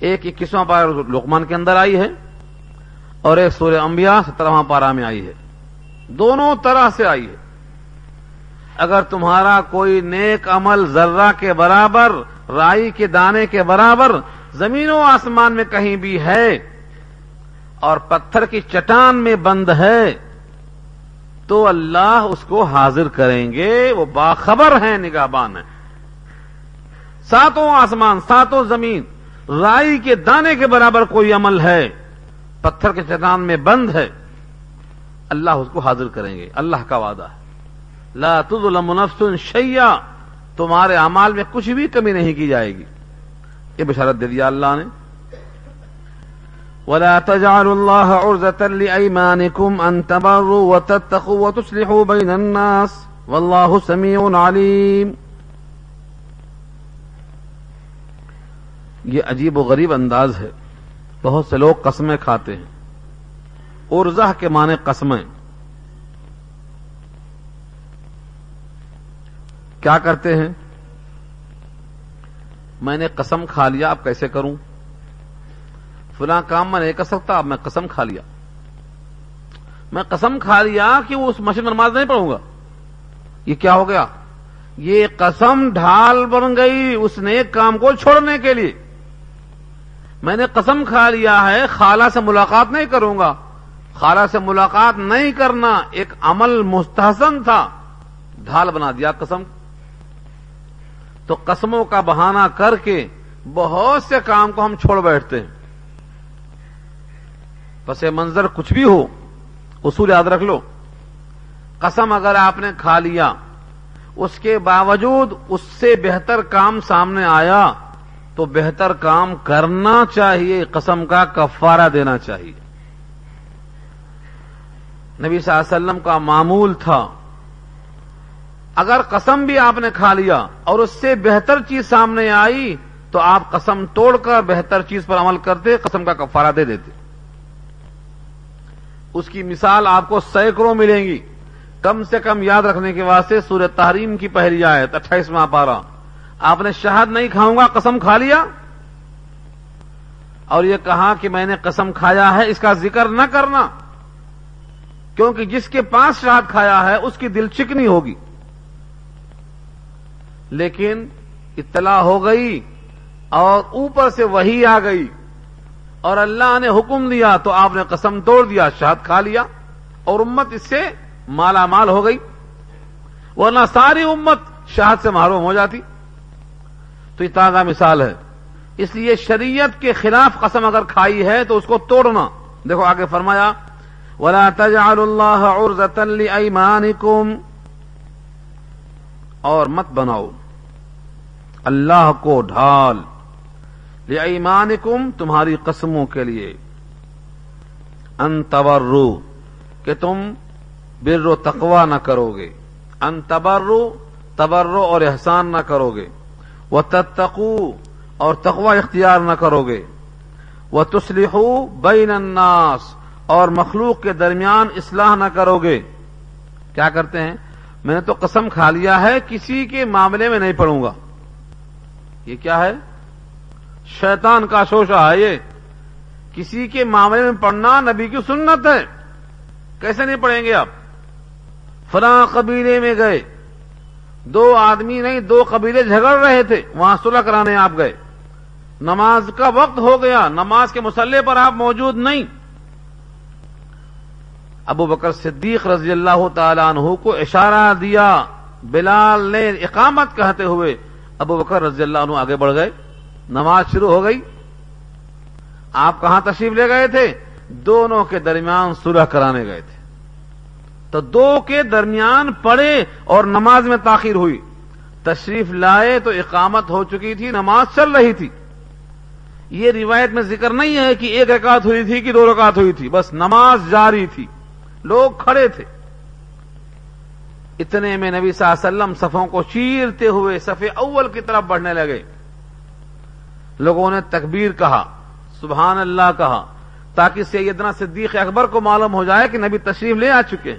S1: ایک اکیسواں پارا لقمان کے اندر آئی ہے اور ایک سورہ انبیاء سترواں پارا میں آئی ہے۔ دونوں طرح سے آئی ہے۔ اگر تمہارا کوئی نیک عمل ذرہ کے برابر، رائی کے دانے کے برابر، زمین و آسمان میں کہیں بھی ہے اور پتھر کی چٹان میں بند ہے تو اللہ اس کو حاضر کریں گے، وہ باخبر ہیں نگاہبان ہیں۔ ساتوں آسمان، ساتوں زمین، رائی کے دانے کے برابر کوئی عمل ہے، پتھر کے چٹان میں بند ہے۔ اللہ اس کو حاضر کریں گے، اللہ کا وعدہ ہے۔ لا تظلم نفس تمہارے اعمال میں کچھ بھی کمی نہیں کی جائے گی۔ یہ بشارت دے دیا اللہ نے۔ ولا تجعلوا الله عرضة لأيمانكم أن تبروا وتتقوا وتصلحوا بين الناس والله سميع عليم. یہ عجیب و غریب انداز ہے. بہت سے لوگ قسمیں کھاتے ہیں. ارزہ کے معنی قسمیں. کیا کرتے ہیں؟ میں نے قسم کھا لیا، اب کیسے کروں؟ فلاں کام میں نہیں کر سکتا اب میں قسم کھا لیا۔ میں قسم کھا لیا کہ وہ اس مشین نماز نہیں پڑھوں گا۔ یہ کیا ہو گیا؟ یہ قسم ڈھال بن گئی اس نے کام کو چھوڑنے کے لیے۔ میں نے قسم کھا لیا ہے، خالہ سے ملاقات نہیں کروں گا۔ خالہ سے ملاقات نہیں کرنا ایک عمل مستحسن تھا۔ ڈھال بنا دیا قسم۔ تو قسموں کا بہانہ کر کے بہت سے کام کو ہم چھوڑ بیٹھتے ہیں۔ پس منظر کچھ بھی ہو، اصول یاد رکھ لو۔ قسم اگر آپ نے کھا لیا، اس کے باوجود اس سے بہتر کام سامنے آیا، تو بہتر کام کرنا چاہیے، قسم کا کفارہ دینا چاہیے۔ نبی صلی اللہ علیہ وسلم کا معمول تھا، اگر قسم بھی آپ نے کھا لیا اور اس سے بہتر چیز سامنے آئی، تو آپ قسم توڑ کر بہتر چیز پر عمل کرتے، قسم کا کفارہ دے دیتے۔ اس کی مثال آپ کو سینکڑوں ملیں گی۔ کم سے کم یاد رکھنے کے واسطے سورہ تحریم کی پہلی آیت اٹھائیس ماہ پارا آپ نے شہد نہیں کھاؤں گا، قسم کھا لیا؟ اور یہ کہا کہ میں نے قسم کھایا ہے، اس کا ذکر نہ کرنا۔ کیونکہ جس کے پاس شہد کھایا ہے، اس کی دل چکنی ہوگی۔ لیکن اطلاع ہو گئی اور اوپر سے وہی آ گئی۔ اور اللہ نے حکم دیا تو آپ نے قسم توڑ دیا، شہد کھا لیا اور امت اس سے مالا مال ہو گئی۔ ورنہ ساری امت شہد سے محروم ہو جاتی۔ تو یہ تازہ مثال ہے۔ اس لیے شریعت کے خلاف قسم اگر کھائی ہے تو اس کو توڑنا۔ دیکھو آگے فرمایا، ولا تجعل اللہ عرضة لأيمانكم۔ اور مت بناؤ۔ اللہ کو ڈھال۔ لأيمانكم تمہاری قسموں کے لیے ان تبرو کہ تم بر و تقوا نہ کرو گے ان تبرو تبرو اور احسان نہ کرو گے وہ تتقو اور تقوا اختیار نہ کرو گے وہ تسلیحو بین الناس اور مخلوق کے درمیان اصلاح نہ کرو گے کیا کرتے ہیں؟ میں نے تو قسم کھا لیا ہے، کسی کے معاملے میں نہیں پڑوں گا۔ یہ کیا ہے؟ شیطان کا شوشہ ہے یہ۔ کسی کے معاملے میں پڑھنا نبی کی سنت ہے۔ کیسے نہیں پڑھیں گے آپ؟ فلاں قبیلے میں گئے۔ دو آدمی نہیں، دو قبیلے جھگڑ رہے تھے۔ وہاں صلح کرانے آپ گئے۔ نماز کا وقت ہو گیا۔ نماز کے مسلح پر آپ موجود نہیں۔ ابو بکر صدیق رضی اللہ تعالی عنہ کو اشارہ دیا، بلال نے اقامت کہتے ہوئے ابو بکر رضی اللہ عنہ آگے بڑھ گئے۔ نماز شروع ہو گئی۔ آپ کہاں تشریف لے گئے تھے؟ دونوں کے درمیان صلح کرانے گئے تھے۔ تو دو کے درمیان پڑے اور نماز میں تاخیر ہوئی۔ تشریف لائے تو اقامت ہو چکی تھی، نماز چل رہی تھی۔ یہ روایت میں ذکر نہیں ہے کہ ایک رکعت ہوئی تھی کہ دو رکعت ہوئی تھی، بس نماز جاری تھی۔ لوگ کھڑے تھے۔ اتنے میں نبی صلی اللہ علیہ وسلم صفوں کو چیرتے ہوئے صفے اول کی طرف بڑھنے لگے۔ لوگوں نے تکبیر کہا، سبحان اللہ کہا، تاکہ سیدنا صدیق اکبر کو معلوم ہو جائے کہ نبی تشریف لے آ چکے ہیں۔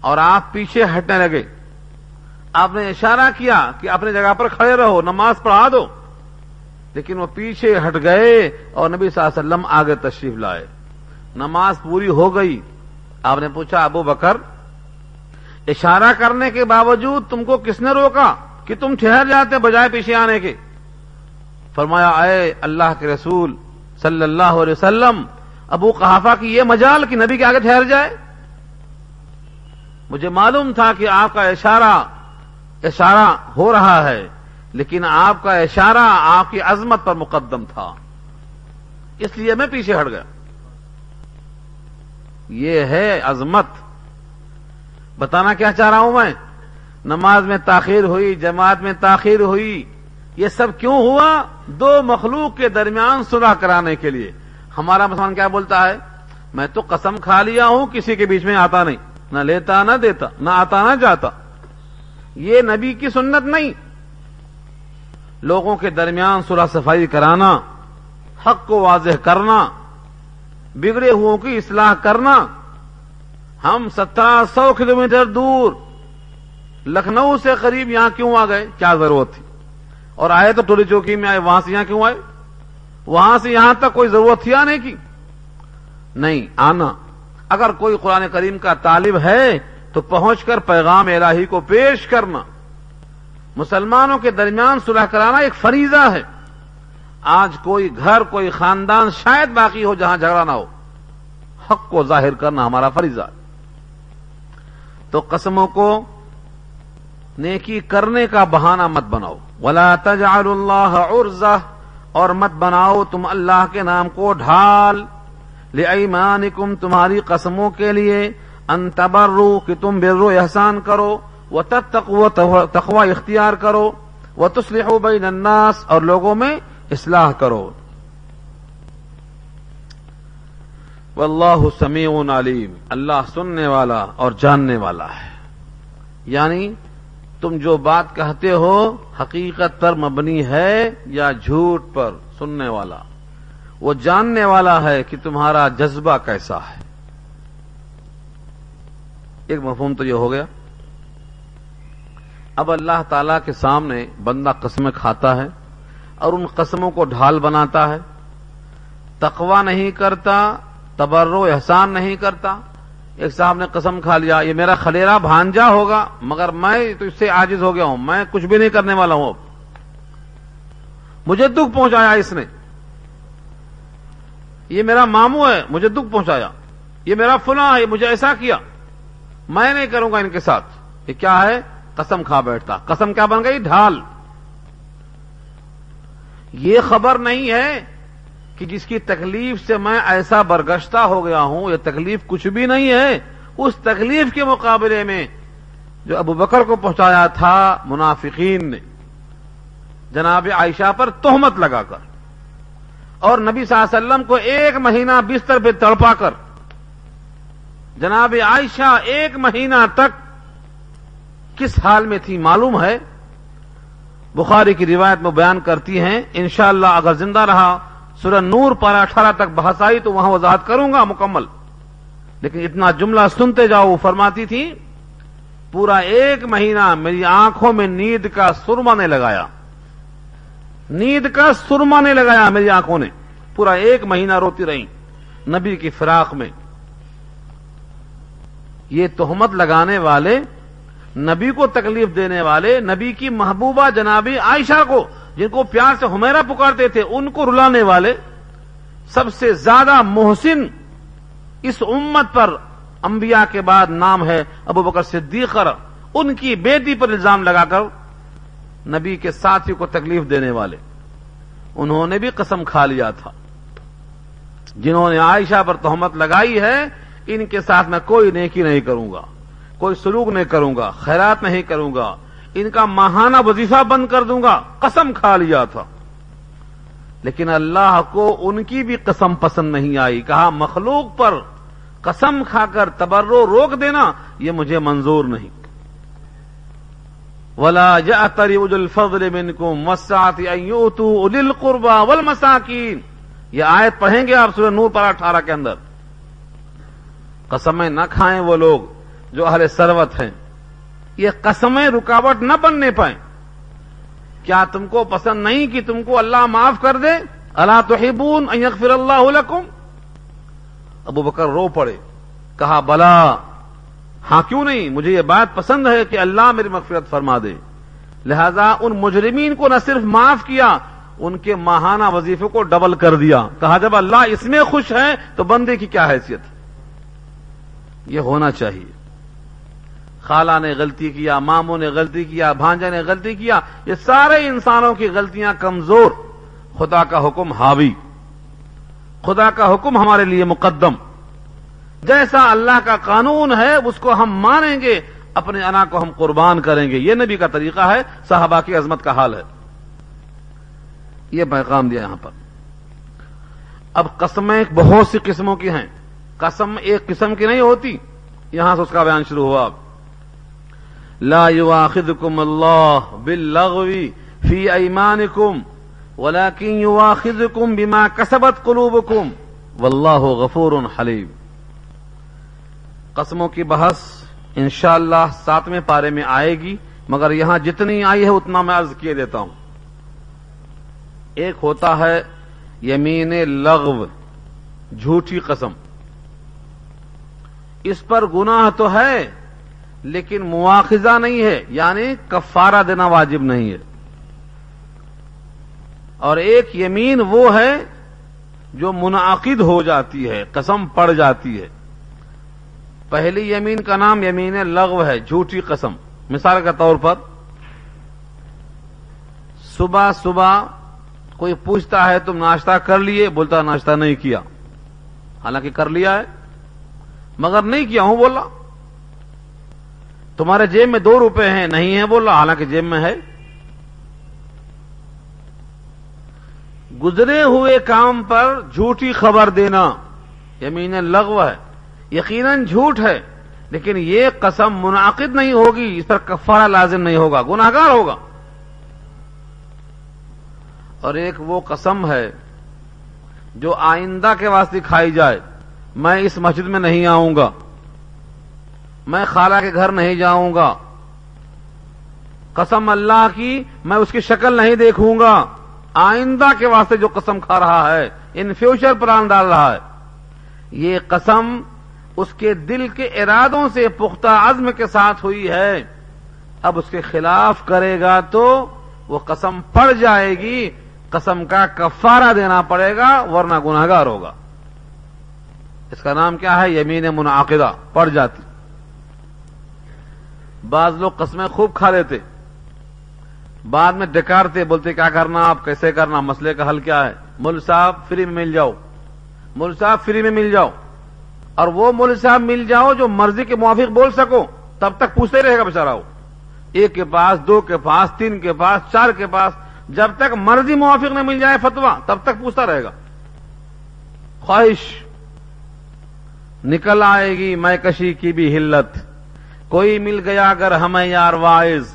S1: اور آپ پیچھے ہٹنے لگے۔ آپ نے اشارہ کیا کہ اپنی جگہ پر کھڑے رہو، نماز پڑھا دو۔ لیکن وہ پیچھے ہٹ گئے اور نبی صلی اللہ علیہ وسلم آگے تشریف لائے۔ نماز پوری ہو گئی۔ آپ نے پوچھا، ابو بکر، اشارہ کرنے کے باوجود تم کو کس نے روکا کہ تم ٹھہر جاتے بجائے پیچھے آنے کے؟ فرمایا، اے اللہ کے رسول صلی اللہ علیہ وسلم، ابو قحافہ کی یہ مجال کہ نبی کے آگے ٹھہر جائے۔ مجھے معلوم تھا کہ آپ کا اشارہ اشارہ ہو رہا ہے، لیکن آپ کا اشارہ آپ کی عظمت پر مقدم تھا۔ اس لیے میں پیچھے ہٹ گیا۔ یہ ہے عظمت۔ بتانا کیا چاہ رہا ہوں میں؟ نماز میں تاخیر ہوئی، جماعت میں تاخیر ہوئی، یہ سب کیوں ہوا؟ دو مخلوق کے درمیان صلح کرانے کے لیے۔ ہمارا مسلمان کیا بولتا ہے؟ میں تو قسم کھا لیا ہوں، کسی کے بیچ میں آتا نہیں۔ نہ لیتا، نہ دیتا، نہ آتا، نہ جاتا۔ یہ نبی کی سنت نہیں۔ لوگوں کے درمیان صلح صفائی کرانا، حق کو واضح کرنا، بگڑے ہو کی اصلاح کرنا۔ ہم سترہ سو کلو دور لکھنؤ سے قریب یہاں کیوں آ گئے؟ کیا ضرورت تھی؟ اور آئے تو ٹولی چوکی میں آئے، وہاں سے یہاں کیوں آئے؟ وہاں سے یہاں تک کوئی ضرورت تھی آنے کی؟ نہیں، آنا۔ اگر کوئی قرآن کریم کا طالب ہے تو پہنچ کر پیغام الہی کو پیش کرنا۔ مسلمانوں کے درمیان صلح کرانا ایک فریضہ ہے۔ آج کوئی گھر، کوئی خاندان شاید باقی ہو جہاں جھگڑا نہ ہو۔ حق کو ظاہر کرنا ہمارا فریضہ۔ ہے تو قسموں کو نیکی کرنے کا بہانہ مت بناؤ۔ ولا تجعل اللہ عرضہ اور مت بناؤ تم اللہ کے نام کو ڈھال لایمانکم تمہاری قسموں کے لیے ان تبرو کہ تم برو احسان کرو وہ تتقو تقوی اختیار کرو وہ تسلح بین الناس اور لوگوں میں اصلاح کرو۔ واللہ سمیع علیم اللہ سننے والا اور جاننے والا ہے۔ یعنی تم جو بات کہتے ہو حقیقت پر مبنی ہے یا جھوٹ پر سننے والا؟ وہ جاننے والا ہے کہ تمہارا جذبہ کیسا ہے۔ ایک مفہوم تو یہ ہو گیا۔ اب اللہ تعالی کے سامنے بندہ قسمیں کھاتا ہے اور ان قسموں کو ڈھال بناتا ہے۔ تقوا نہیں کرتا تبرو احسان نہیں کرتا ایک صاحب نے قسم کھا لیا، یہ میرا خلیرا بھانجا ہوگا، مگر میں تو اس سے عاجز ہو گیا ہوں، میں کچھ بھی نہیں کرنے والا ہوں اب۔ مجھے دکھ پہنچایا اس نے۔ یہ میرا ماموں ہے، مجھے دکھ پہنچایا۔ یہ میرا فلاں ہے مجھے ایسا کیا۔ میں نہیں کروں گا ان کے ساتھ۔ یہ کیا ہے؟ قسم کھا بیٹھتا۔ قسم کیا بن گئی؟ ڈھال۔ یہ خبر نہیں ہے کہ جس کی تکلیف سے میں ایسا برگشتہ ہو گیا ہوں، یہ تکلیف کچھ بھی نہیں ہے، اس تکلیف کے مقابلے میں جو ابو بکر کو پہنچایا تھا، منافقین نے، جناب عائشہ پر تہمت لگا کر، اور نبی صلی اللہ علیہ وسلم کو ایک مہینہ بستر پہ تڑپا کر، جناب عائشہ ایک مہینہ تک کس حال میں تھی معلوم ہے؟ بخاری کی روایت میں بیان کرتی ہیں، انشاءاللہ اگر زندہ رہا سورہ نور پارا اٹھارہ تک بحث آئی تو وہاں وضاحت کروں گا مکمل۔ لیکن اتنا جملہ سنتے جاؤ، وہ فرماتی تھی، پورا ایک مہینہ میری آنکھوں میں نیند کا سرما نے لگایا۔ نیند کا سرما نے لگایا میری آنکھوں نے۔ پورا ایک مہینہ روتی رہی نبی کی فراق میں۔ یہ تہمت لگانے والے، نبی کو تکلیف دینے والے، نبی کی محبوبہ جنابی عائشہ کو جن کو پیار سے ہمیرا پکارتے تھے، ان کو رلانے والے سب سے زیادہ محسن اس امت پر انبیاء کے بعد نام ہے ابو بکر صدیقر ان کی بیٹی پر الزام لگا کر نبی کے ساتھی کو تکلیف دینے والے۔ انہوں نے بھی قسم کھا لیا تھا۔ جنہوں نے عائشہ پر تہمت لگائی ہے، ان کے ساتھ میں کوئی نیکی نہیں کروں گا، کوئی سلوک نہیں کروں گا، خیرات نہیں کروں گا۔ ان کا ماہانہ وظیفہ بند کر دوں گا، قسم کھا لیا تھا۔ لیکن اللہ کو ان کی بھی قسم پسند نہیں آئی۔ کہا، مخلوق پر قسم کھا کر تبرو روک دینا، یہ مجھے منظور نہیں۔ ولا جا تری الفضل منکم مساط اول قربا ول مساکین یہ آیت پڑھیں گے آپ سورہ نور پر اٹھارہ کے اندر۔ قسمیں نہ کھائیں وہ لوگ جو اہل سروت ہیں۔ یہ قسمیں رکاوٹ نہ بننے پائیں۔ کیا تم کو پسند نہیں کہ تم کو اللہ معاف کر دے؟ اللہ تو یغفر اللہ لکم؟ ابو بکر رو پڑے، کہا، بلا ہاں کیوں نہیں؟ مجھے یہ بات پسند ہے کہ اللہ میری مغفرت فرما دے۔ لہذا ان مجرمین کو نہ صرف معاف کیا، ان کے ماہانہ وظیفے کو ڈبل کر دیا۔ کہا، جب اللہ اس میں خوش ہے تو بندے کی کیا حیثیت؟ یہ ہونا چاہیے۔ خالہ نے غلطی کیا، ماموں نے غلطی کیا، بھانجا نے غلطی کیا، یہ سارے انسانوں کی غلطیاں کمزور۔ خدا کا حکم حاوی۔ خدا کا حکم ہمارے لیے مقدم۔ جیسا اللہ کا قانون ہے، اس کو ہم مانیں گے، اپنے انا کو ہم قربان کریں گے۔ یہ نبی کا طریقہ ہے، صحابہ کی عظمت کا حال ہے۔ یہ پیغام دیا یہاں پر۔ اب قسمیں بہت سی قسموں کی ہیں۔ قسم ایک قسم کی نہیں ہوتی۔ یہاں سے اس کا بیان شروع ہوا۔ اب لا يواخذكم الله باللغو في ايمانكم ولكن يواخذكم بما كسبت قلوبكم. والله غفور حليم. قسموں کی بحث انشاءاللہ ساتویں پارے میں آئے گی، مگر یہاں جتنی آئی ہے اتنا میں عرض کیے دیتا ہوں۔ ایک ہوتا ہے یمین لغو، جھوٹی قسم۔ اس پر گناہ تو ہے لیکن مواخذہ نہیں ہے یعنی کفارہ دینا واجب نہیں ہے۔ اور ایک یمین وہ ہے جو منعقد ہو جاتی ہے، قسم پڑ جاتی ہے۔ پہلی یمین کا نام یمین لغو ہے، جھوٹی قسم۔ مثال کے طور پر، صبح صبح کوئی پوچھتا ہے، تم ناشتہ کر لیے؟ بولتا، ناشتہ نہیں کیا۔ حالانکہ کر لیا ہے، مگر نہیں کیا ہوں، بولا۔ تمہارے جیب میں دو روپے ہیں، نہیں ہے بول حالانکہ جیب میں ہے۔ گزرے ہوئے کام پر جھوٹی خبر دینا یمین لغو ہے، یقیناً جھوٹ ہے، لیکن یہ قسم منعقد نہیں ہوگی، اس پر کفارہ لازم نہیں ہوگا، گناہگار ہوگا۔ اور ایک وہ قسم ہے جو آئندہ کے واسطے کھائی جائے، میں اس مسجد میں نہیں آؤں گا۔ میں خالہ کے گھر نہیں جاؤں گا۔ قسم اللہ کی میں اس کی شکل نہیں دیکھوں گا۔ آئندہ کے واسطے جو قسم کھا رہا ہے، ان فیوچر پلان ڈال رہا ہے۔ یہ قسم اس کے دل کے ارادوں سے پختہ عزم کے ساتھ ہوئی ہے۔ اب اس کے خلاف کرے گا تو وہ قسم پڑ جائے گی، قسم کا کفارہ دینا پڑے گا، ورنہ گناہگار ہوگا۔ اس کا نام کیا ہے؟ یمین منعقدہ، پڑ جاتی۔ بعض لوگ قسمیں خوب کھا لیتے۔ بعد میں ڈکارتے، بولتے، کیا کرنا آپ؟ کیسے کرنا؟ مسئلے کا حل کیا ہے؟ مل صاحب فری میں مل جاؤ۔ مل صاحب فری میں مل جاؤ۔ اور وہ مل صاحب مل جاؤ جو مرضی کے موافق بول سکو، تب تک پوچھتے رہے گا بےچارا وہ۔ ایک کے پاس، دو کے پاس، تین کے پاس، چار کے پاس، جب تک مرضی موافق نہ مل جائے فتوا تب تک پوچھتا رہے گا۔ خواہش، نکل آئے گی میں کشی کی بھی ہلت کوئی مل گیا اگر ہمیں یار وائز۔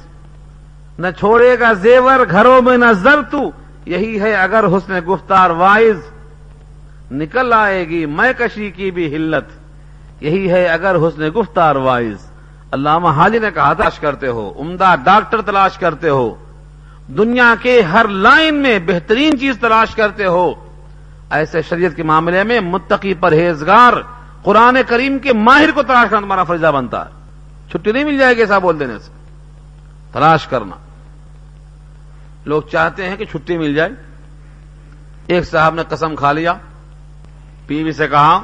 S1: نہ چھوڑے گا زیور، گھروں میں نہ زر تو یہی ہے اگر حسن گفتار وائز۔ نکل آئے گی میں کشی کی بھی ہلت۔ یہی ہے اگر حسن گفتار وائز۔ علامہ حاجی نے کہا، تلاش کرتے ہو۔ عمدہ ڈاکٹر تلاش کرتے ہو۔ دنیا کے ہر لائن میں بہترین چیز تلاش کرتے ہو۔ ایسے شریعت کے معاملے میں متقی پرہیزگار، قرآن کریم کے ماہر کو تلاش کرنا تمہارا فرضہ بنتا ہے۔ چھٹی نہیں مل جائے گی ایسا بول دینے سے۔ تلاش کرنا۔ لوگ چاہتے ہیں کہ چھٹی مل جائے۔ ایک صاحب نے قسم کھا لیا۔ بیوی سے کہا،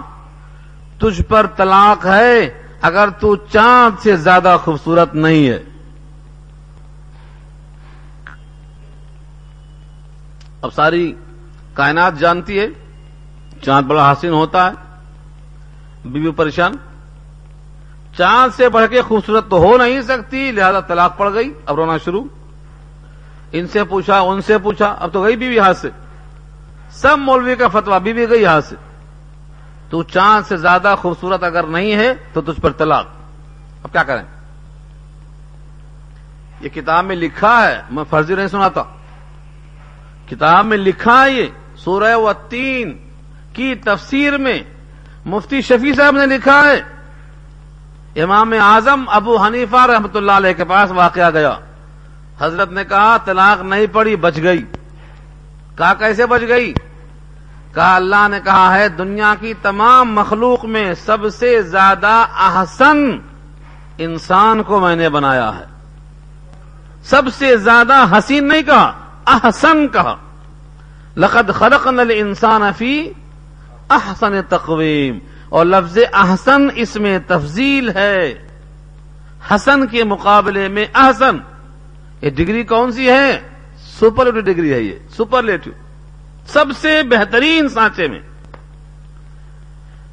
S1: تجھ پر طلاق ہے، اگر تو چاند سے زیادہ خوبصورت نہیں ہے۔ اب ساری کائنات جانتی ہے، چاند بڑا حسین ہوتا ہے، بیوی پریشان۔ چاند سے بڑھ کے خوبصورت تو ہو نہیں سکتی، لہذا طلاق پڑ گئی، اب رونا شروع۔ ان سے پوچھا، ان سے پوچھا، اب تو گئی بیوی ہاتھ سے۔ سب مولوی کا فتوا بیوی گئی ہاتھ سے۔ تو چاند سے زیادہ خوبصورت اگر نہیں ہے، تو تجھ پر طلاق۔ اب کیا کریں؟ یہ کتاب میں لکھا ہے، میں فرضی نہیں سناتا۔ کتاب میں لکھا ہے یہ، سورہ و تین کی تفسیر میں مفتی شفیع صاحب نے لکھا ہے۔ امام اعظم ابو حنیفہ رحمت اللہ علیہ کے پاس واقعہ گیا۔ حضرت نے کہا، طلاق نہیں پڑی، بچ گئی۔ کہا، کیسے بچ گئی؟ کہا، اللہ نے کہا ہے، دنیا کی تمام مخلوق میں سب سے زیادہ احسن انسان کو میں نے بنایا ہے۔ سب سے زیادہ حسین نہیں کہا، احسن کہا۔ لقد خلقنا الانسان فی احسن تقویم۔ اور لفظ احسن اس میں تفضیل ہے۔ حسن کے مقابلے میں احسن۔ یہ ڈگری کون سی ہے؟ سپرلیٹو ڈگری ہے یہ۔ سپرلیٹو سب سے بہترین سانچے میں۔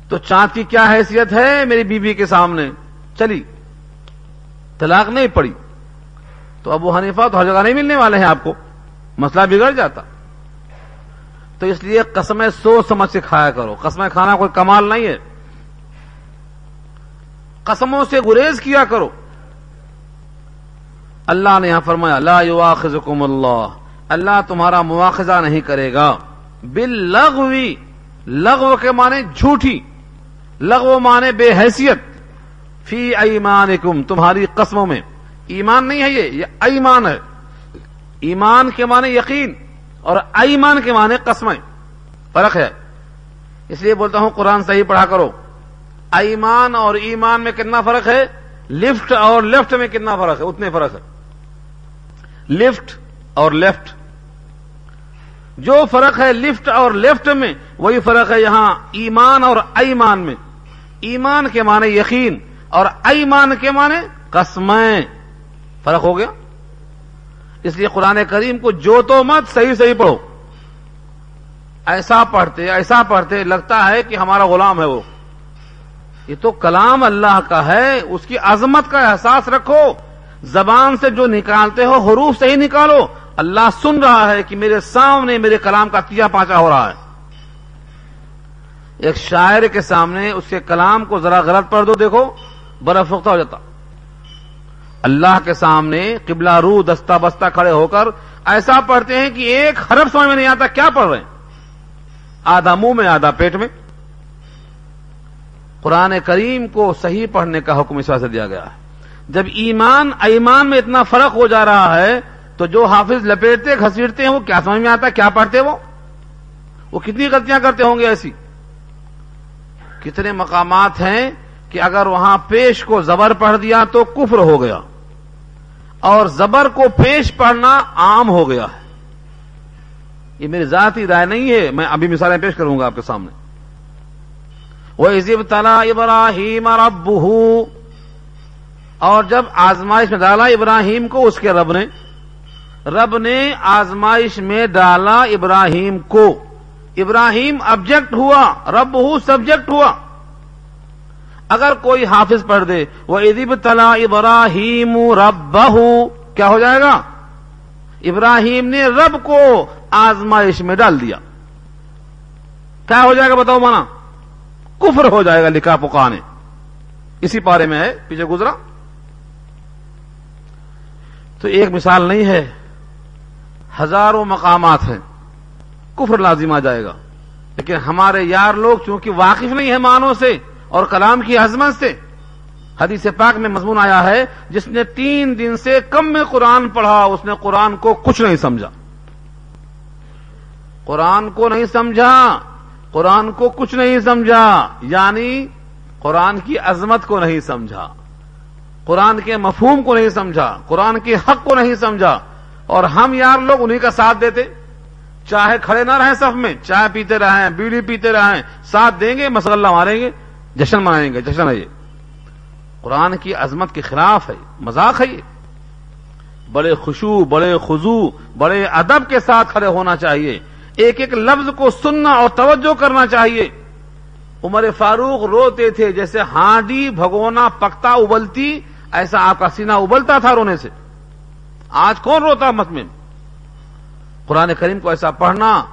S1: تو چاند کی کیا حیثیت ہے میری بیوی بی کے سامنے؟ چلی۔ طلاق نہیں پڑی۔ تو ابو حنیفہ تو ہر جگہ نہیں ملنے والے ہیں آپ کو۔ مسئلہ بگڑ جاتا۔ تو اس لیے قسمیں سوچ سمجھ سے کھایا کرو۔ قسمیں کھانا کوئی کمال نہیں ہے۔ قسموں سے گریز کیا کرو۔ اللہ نے یہاں فرمایا، لا یواخذکم اللہ۔ اللہ تمہارا مواخذہ نہیں کرے گا۔ بل لغوی لغو کے معنی جھوٹی۔ لغو معنی بے حیثیت۔ فی ایمانکم، تمہاری قسموں میں۔ ایمان نہیں ہے یہ یہ ایمان ہے۔ ایمان کے معنی یقین۔ اور ایمان کے معنی قسمیں، فرق ہے۔ اس لیے بولتا ہوں قرآن صحیح پڑھا کرو۔ ایمان اور ایمان میں کتنا فرق ہے؟ لفٹ اور لیفٹ میں کتنا فرق ہے؟ اتنے فرق ہے۔ لفٹ اور لیفٹ جو فرق ہے لفٹ اور لیفٹ میں، وہی فرق ہے یہاں ایمان اور ایمان میں۔ ایمان کے معنی یقین اور ایمان کے معنی قسمیں۔ فرق ہو گیا۔ اس لیے قرآن کریم کو جو تو مت صحیح صحیح پڑھو۔ ایسا پڑھتے ایسا پڑھتے لگتا ہے کہ ہمارا غلام ہے وہ۔ یہ تو کلام اللہ کا ہے، اس کی عظمت کا احساس رکھو۔ زبان سے جو نکالتے ہو، حروف سے ہی نکالو۔ اللہ سن رہا ہے کہ میرے سامنے میرے کلام کا تیا پانچا ہو رہا ہے۔ ایک شاعر کے سامنے اس کے کلام کو ذرا غلط پڑھ دو، دیکھو برف پختہ ہو جاتا۔ اللہ کے سامنے قبلہ رو دستہ بستہ کھڑے ہو کر ایسا پڑھتے ہیں کہ ایک حرف سمجھ میں نہیں آتا کیا پڑھ رہے ہیں۔ آدھا منہ میں، آدھا پیٹ میں۔ قرآن کریم کو صحیح پڑھنے کا حکم اس سے دیا گیا ہے۔ جب ایمان ایمان میں اتنا فرق ہو جا رہا ہے، تو جو حافظ لپیٹتے، گھسیٹتے ہیں، وہ کیا سمجھ میں آتا، کیا پڑھتے وہ؟ وہ کتنی غلطیاں کرتے ہوں گے ایسی؟ کتنے مقامات ہیں کہ اگر وہاں پیش کو زبر پڑھ دیا تو کفر ہو گیا اور زبر کو پیش پڑھنا عام ہو گیا ہے۔ یہ میری ذاتی رائے نہیں ہے، میں ابھی مثالیں پیش کروں گا آپ کے سامنے۔ وہ عزیب تلا ابراہیم ابو اور جب آزمائش میں ڈالا ابراہیم کو، اس کے رب نے۔ رب نے آزمائش میں ڈالا ابراہیم کو۔ ابراہیم آبجیکٹ ہوا رب ہو سبجیکٹ ہوا۔ اگر کوئی حافظ پڑھ دے وہ ادب تلا ابراہیم رب کیا ہو جائے گا؟ ابراہیم نے رب کو آزمائش میں ڈال دیا۔ کیا ہو جائے گا بتاؤ مانا؟ کفر ہو جائے گا لکھا پکانے اسی پارے میں ہے، پیچھے گزرا۔ تو ایک مثال نہیں ہے، ہزاروں مقامات ہیں، کفر لازم آ جائے گا۔ لیکن ہمارے یار لوگ چونکہ واقف نہیں ہے معنوں سے اور کلام کی عظمت سے حدیث پاک میں مضمون آیا ہے، جس نے تین دن سے کم میں قرآن پڑھا، اس نے قرآن کو کچھ نہیں سمجھا۔ قرآن کو نہیں سمجھا، قرآن کو کچھ نہیں سمجھا یعنی قرآن کی عظمت کو نہیں سمجھا۔ قرآن کے مفہوم کو نہیں سمجھا، قرآن کے حق کو نہیں سمجھا۔ اور ہم یار لوگ انہیں کا ساتھ دیتے۔ چاہے کھڑے نہ رہیں صف میں چائے پیتے رہیں، بیڑی پیتے رہیں، ساتھ دیں گے مسغلہ ماریں گے۔ جشن منائیں گے، جشن ہے یہ۔ قرآن کی عظمت کے خلاف ہے، مذاق ہے یہ۔ بڑے خوشو، بڑے خزو بڑے ادب کے ساتھ کھڑے ہونا چاہیے۔ ایک ایک لفظ کو سننا اور توجہ کرنا چاہیے۔ عمر فاروق روتے تھے جیسے ہانڈی بھگونا پکتا ابلتی، ایسا آپ کا سینہ ابلتا تھا رونے سے۔ آج کون روتا مت میں؟ قرآن کریم کو ایسا پڑھنا،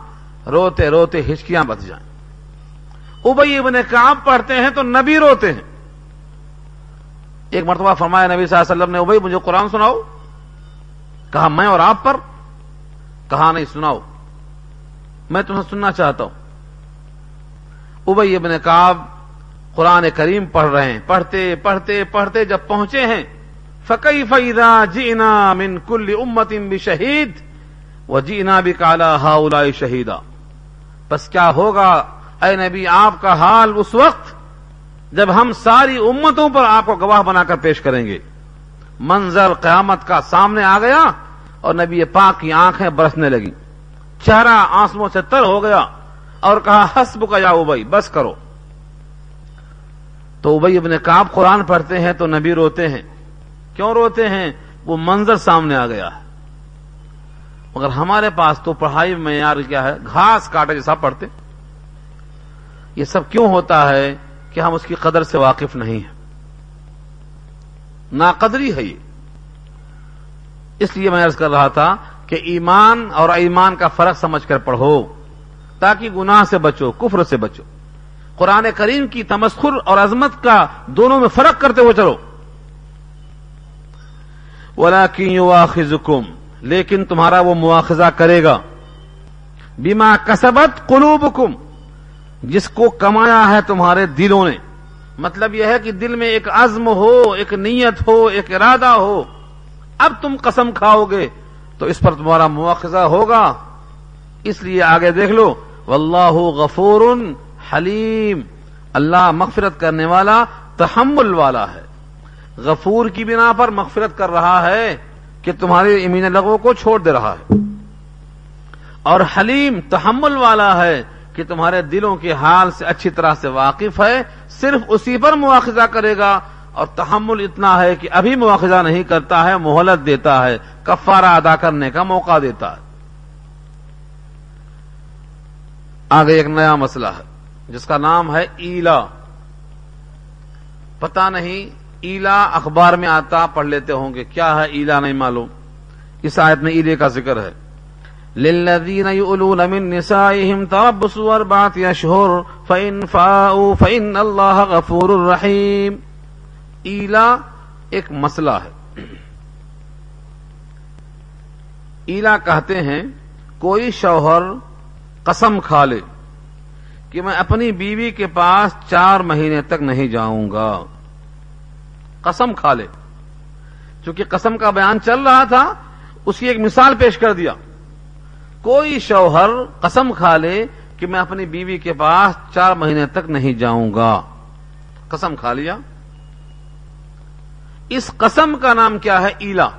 S1: روتے روتے ہچکیاں بچ جائیں۔ ابئی ابن کام پڑھتے ہیں تو نبی روتے ہیں۔ ایک مرتبہ فرمایا نبی صلی اللہ علیہ وسلم نے، ابئی مجھے قرآن سناؤ۔ کہا، میں اور آپ پر کہا نہیں سناؤ۔ میں تمہیں سننا چاہتا ہوں۔ ابئی ابن کاب قرآن کریم پڑھ رہے ہیں۔ پڑھتے پڑھتے پڑھتے جب پہنچے ہیں فقی فیدا جینا من کل امت بھی شہید وہ جینا بھی کالا ہا شہیدا بس کیا ہوگا؟ اے نبی، آپ کا حال اس وقت جب ہم ساری امتوں پر آپ کو گواہ بنا کر پیش کریں گے۔ منظر قیامت کا سامنے آ گیا اور نبی پاک کی آنکھیں برسنے لگی چہرہ آنسو سے تر ہو گیا اور کہا، حسب کا یا ابئی، بس کرو۔ تو ابئی ابن کاب قرآن پڑھتے ہیں تو نبی روتے ہیں۔ کیوں روتے ہیں؟ وہ منظر سامنے آ گیا۔ ہے مگر ہمارے پاس تو پڑھائی میں یار کیا ہے، گھاس کاٹے جیسا پڑھتے۔ یہ سب کیوں ہوتا ہے کہ ہم اس کی قدر سے واقف نہیں ہیں؟ ناقدری ہے یہ۔ اس لیے میں عرض کر رہا تھا کہ ایمان اور ایمان کا فرق سمجھ کر پڑھو، تاکہ گناہ سے بچو، کفر سے بچو۔ قرآن کریم کی تمسخر اور عظمت کا دونوں میں فرق کرتے ہوئے چلو۔ ولا کی لیکن تمہارا وہ مواخذہ کرے گا۔ بیما کسبت قلوبکم جس کو کمایا ہے تمہارے دلوں نے۔ مطلب یہ ہے کہ دل میں ایک عزم ہو، ایک نیت ہو، ایک ارادہ ہو۔ اب تم قسم کھاؤ گے تو اس پر تمہارا مواخذہ ہوگا۔ اس لیے آگے دیکھ لو۔ واللہ غفور حلیم اللہ مغفرت کرنے والا تحمل والا ہے۔ غفور کی بنا پر مغفرت کر رہا ہے کہ تمہارے امین لغوں کو چھوڑ دے رہا ہے۔ اور حلیم تحمل والا ہے۔ کہ تمہارے دلوں کے حال سے اچھی طرح سے واقف ہے، صرف اسی پر مواخذہ کرے گا۔ اور تحمل اتنا ہے کہ ابھی مواخذہ نہیں کرتا ہے، مہلت دیتا ہے، کفارہ ادا کرنے کا موقع دیتا ہے۔ آگے ایک نیا مسئلہ ہے، جس کا نام ہے ایلا۔ پتا نہیں ایلا اخبار میں آتا، پڑھ لیتے ہوں گے۔ کیا ہے ایلا؟ نہیں معلوم۔ اس آیت میں ایلے کا ذکر ہے۔ للذین یؤلون من نسائهم تربص اربعة اشہر فإن فاؤوا فإن اللہ غفور الرحیم ایلا ایک مسئلہ ہے۔ ایلا کہتے ہیں، کوئی شوہر قسم کھا لے کہ میں اپنی بیوی کے پاس چار مہینے تک نہیں جاؤں گا۔ قسم کھا لے۔ چونکہ قسم کا بیان چل رہا تھا، اس کی ایک مثال پیش کر دیا۔ کوئی شوہر قسم کھا لے کہ میں اپنی بیوی کے پاس چار مہینے تک نہیں جاؤں گا۔ قسم کھا لیا۔ اس قسم کا نام کیا ہے؟ ایلا۔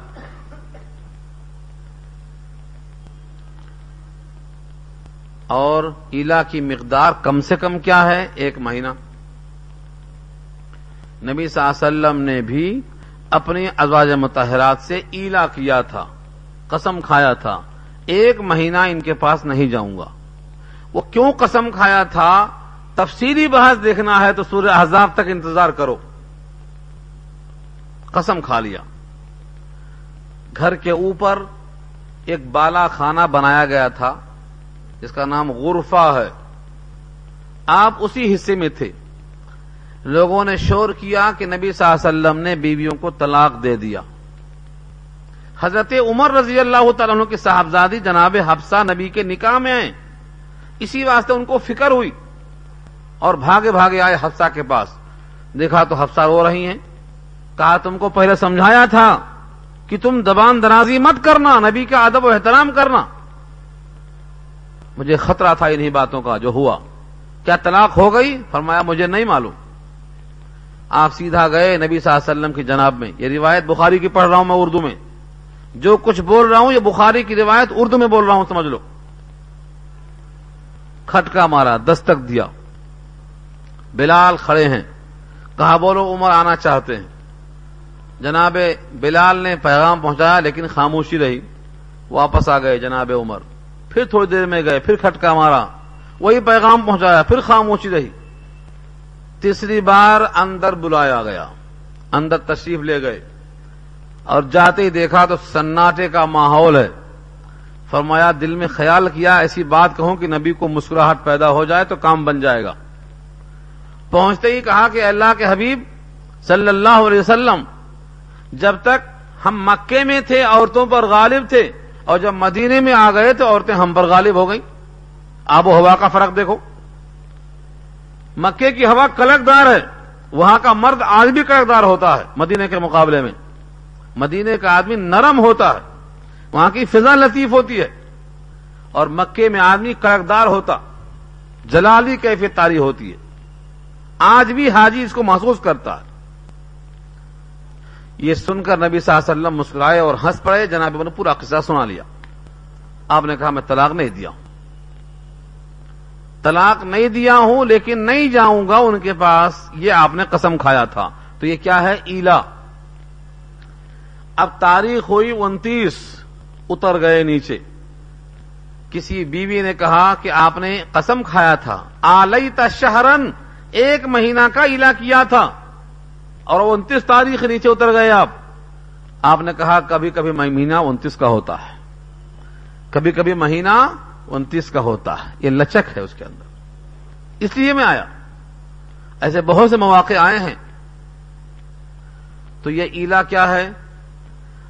S1: اور ایلا کی مقدار کم سے کم کیا ہے؟ ایک مہینہ۔ نبی صلی اللہ علیہ وسلم نے بھی اپنی ازواج متحرات سے ایلا کیا تھا، قسم کھایا تھا۔ ایک مہینہ ان کے پاس نہیں جاؤں گا۔ وہ کیوں قسم کھایا تھا؟ تفصیلی بحث دیکھنا ہے تو سورہ احزاب تک انتظار کرو۔ قسم کھا لیا۔ گھر کے اوپر ایک بالا خانہ بنایا گیا تھا، جس کا نام غرفہ ہے۔ آپ اسی حصے میں تھے۔ لوگوں نے شور کیا کہ نبی صلی اللہ علیہ وسلم نے بیویوں کو طلاق دے دیا۔ حضرت عمر رضی اللہ تعالیٰ کی صاحبزادی جناب حفصہ نبی کے نکاح میں آئے۔ اسی واسطے ان کو فکر ہوئی اور بھاگے بھاگے آئے حفصہ کے پاس۔ دیکھا تو حفصہ رو رہی ہیں۔ کہا، تم کو پہلے سمجھایا تھا کہ تم دبان درازی مت کرنا، نبی کا ادب و احترام کرنا۔ مجھے خطرہ تھا انہی باتوں کا جو ہوا۔ کیا طلاق ہو گئی؟ فرمایا، مجھے نہیں معلوم۔ آپ سیدھا گئے نبی صلی اللہ علیہ وسلم کی جناب میں۔ یہ روایت بخاری کی پڑھ رہا ہوں میں اردو میں۔ جو کچھ بول رہا ہوں یہ بخاری کی روایت اردو میں بول رہا ہوں، سمجھ لو۔ کھٹکا مارا، دستک دیا۔ بلال کھڑے ہیں۔ کہا، بولو، عمر آنا چاہتے ہیں۔ جناب بلال نے پیغام پہنچایا، لیکن خاموشی رہی۔ واپس آ گئے جناب عمر۔ پھر تھوڑی دیر میں گئے، پھر کھٹکا مارا۔ وہی پیغام پہنچایا، پھر خاموشی رہی۔ تیسری بار اندر بلایا گیا۔ اندر تشریف لے گئے۔ اور جاتے ہی دیکھا تو سناٹے کا ماحول ہے۔ فرمایا، دل میں خیال کیا، ایسی بات کہوں کہ نبی کو مسکراہٹ پیدا ہو جائے تو کام بن جائے گا۔ پہنچتے ہی کہا کہ اللہ کے حبیب صلی اللہ علیہ وسلم، جب تک ہم مکے میں تھے، عورتوں پر غالب تھے، اور جب مدینے میں آ گئے تو عورتیں ہم پر غالب ہو گئیں۔ آب و ہوا کا فرق دیکھو۔ مکے کی ہوا کلکدار ہے، وہاں کا مرد آج بھی کلکدار ہوتا ہے مدینے کے مقابلے میں۔ مدینے کا آدمی نرم ہوتا ہے، وہاں کی فضا لطیف ہوتی ہے، اور مکے میں آدمی کڑکدار ہوتا، جلالی کیفیت تاری ہوتی ہے۔ آج بھی حاجی اس کو محسوس کرتا ہے۔ یہ سن کر نبی صلی اللہ علیہ وسلم مسکرائے اور ہنس پڑے، جناب نے پورا قصہ سنا لیا۔ آپ نے کہا، میں طلاق نہیں دیا ہوں۔ طلاق نہیں دیا ہوں، لیکن نہیں جاؤں گا ان کے پاس، یہ آپ نے قسم کھایا تھا۔ تو یہ کیا ہے؟ ایلا۔ اب تاریخ ہوئی انتیس، اتر گئے نیچے۔ کسی بیوی نے کہا کہ آپ نے قسم کھایا تھا۔ آلئی شہرن، ایک مہینہ کا ایلا کیا تھا۔ اور انتیس تاریخ نیچے اتر گئے آپ۔ آپ نے کہا کبھی کبھی مہینہ انتیس کا ہوتا ہے۔ کبھی کبھی مہینہ انتیس کا ہوتا ہے۔ یہ لچک ہے اس کے اندر۔ اس لیے میں آیا۔ ایسے بہت سے مواقع آئے ہیں۔ تو یہ ایلا کیا ہے؟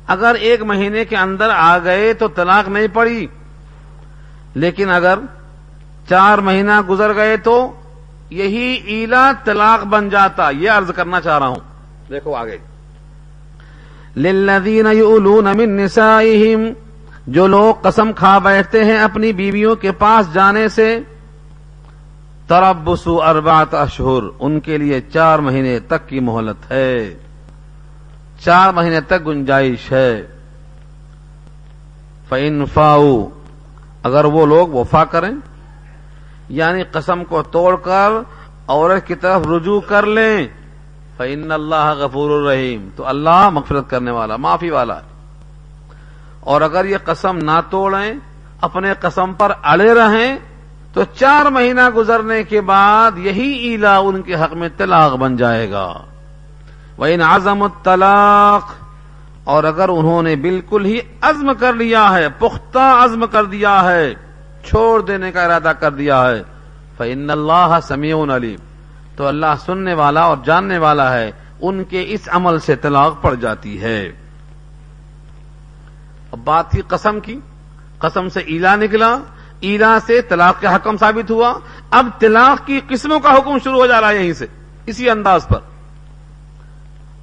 S1: اگر ایک مہینے کے اندر آ گئے تو طلاق نہیں پڑی۔ لیکن اگر چار مہینہ گزر گئے تو یہی ایلا طلاق بن جاتا۔ یہ عرض کرنا چاہ رہا ہوں۔ دیکھو آگے۔ للذین یؤلون من نسائہم، جو لوگ قسم کھا بیٹھتے ہیں اپنی بیویوں کے پاس جانے سے تربسو اربات اشہر، ان کے لیے چار مہینے تک کی مہلت ہے۔ چار مہینے تک گنجائش ہے۔ فنفاؤ اگر وہ لوگ وفا کریں یعنی قسم کو توڑ کر عورت کی طرف رجوع کر لیں فن اللہ غفور الرحیم تو اللہ مغفرت کرنے والا، معافی والا۔ اور اگر یہ قسم نہ توڑیں، اپنے قسم پر اڑے رہیں، تو چار مہینہ گزرنے کے بعد یہی ایلا ان کے حق میں طلاق بن جائے گا۔ وہ ان الطلاق اور اگر انہوں نے بالکل ہی عزم کر لیا ہے، پختہ عزم کر دیا ہے، چھوڑ دینے کا ارادہ کر دیا ہے فن اللہ سمیع علیم تو اللہ سننے والا اور جاننے والا ہے، ان کے اس عمل سے طلاق پڑ جاتی ہے۔ اب بات تھی قسم کی۔ قسم سے ایلا نکلا، ایلا سے طلاق کا حکم ثابت ہوا۔ اب طلاق کی قسموں کا حکم شروع ہو جا رہا ہے یہیں سے، اسی انداز پر۔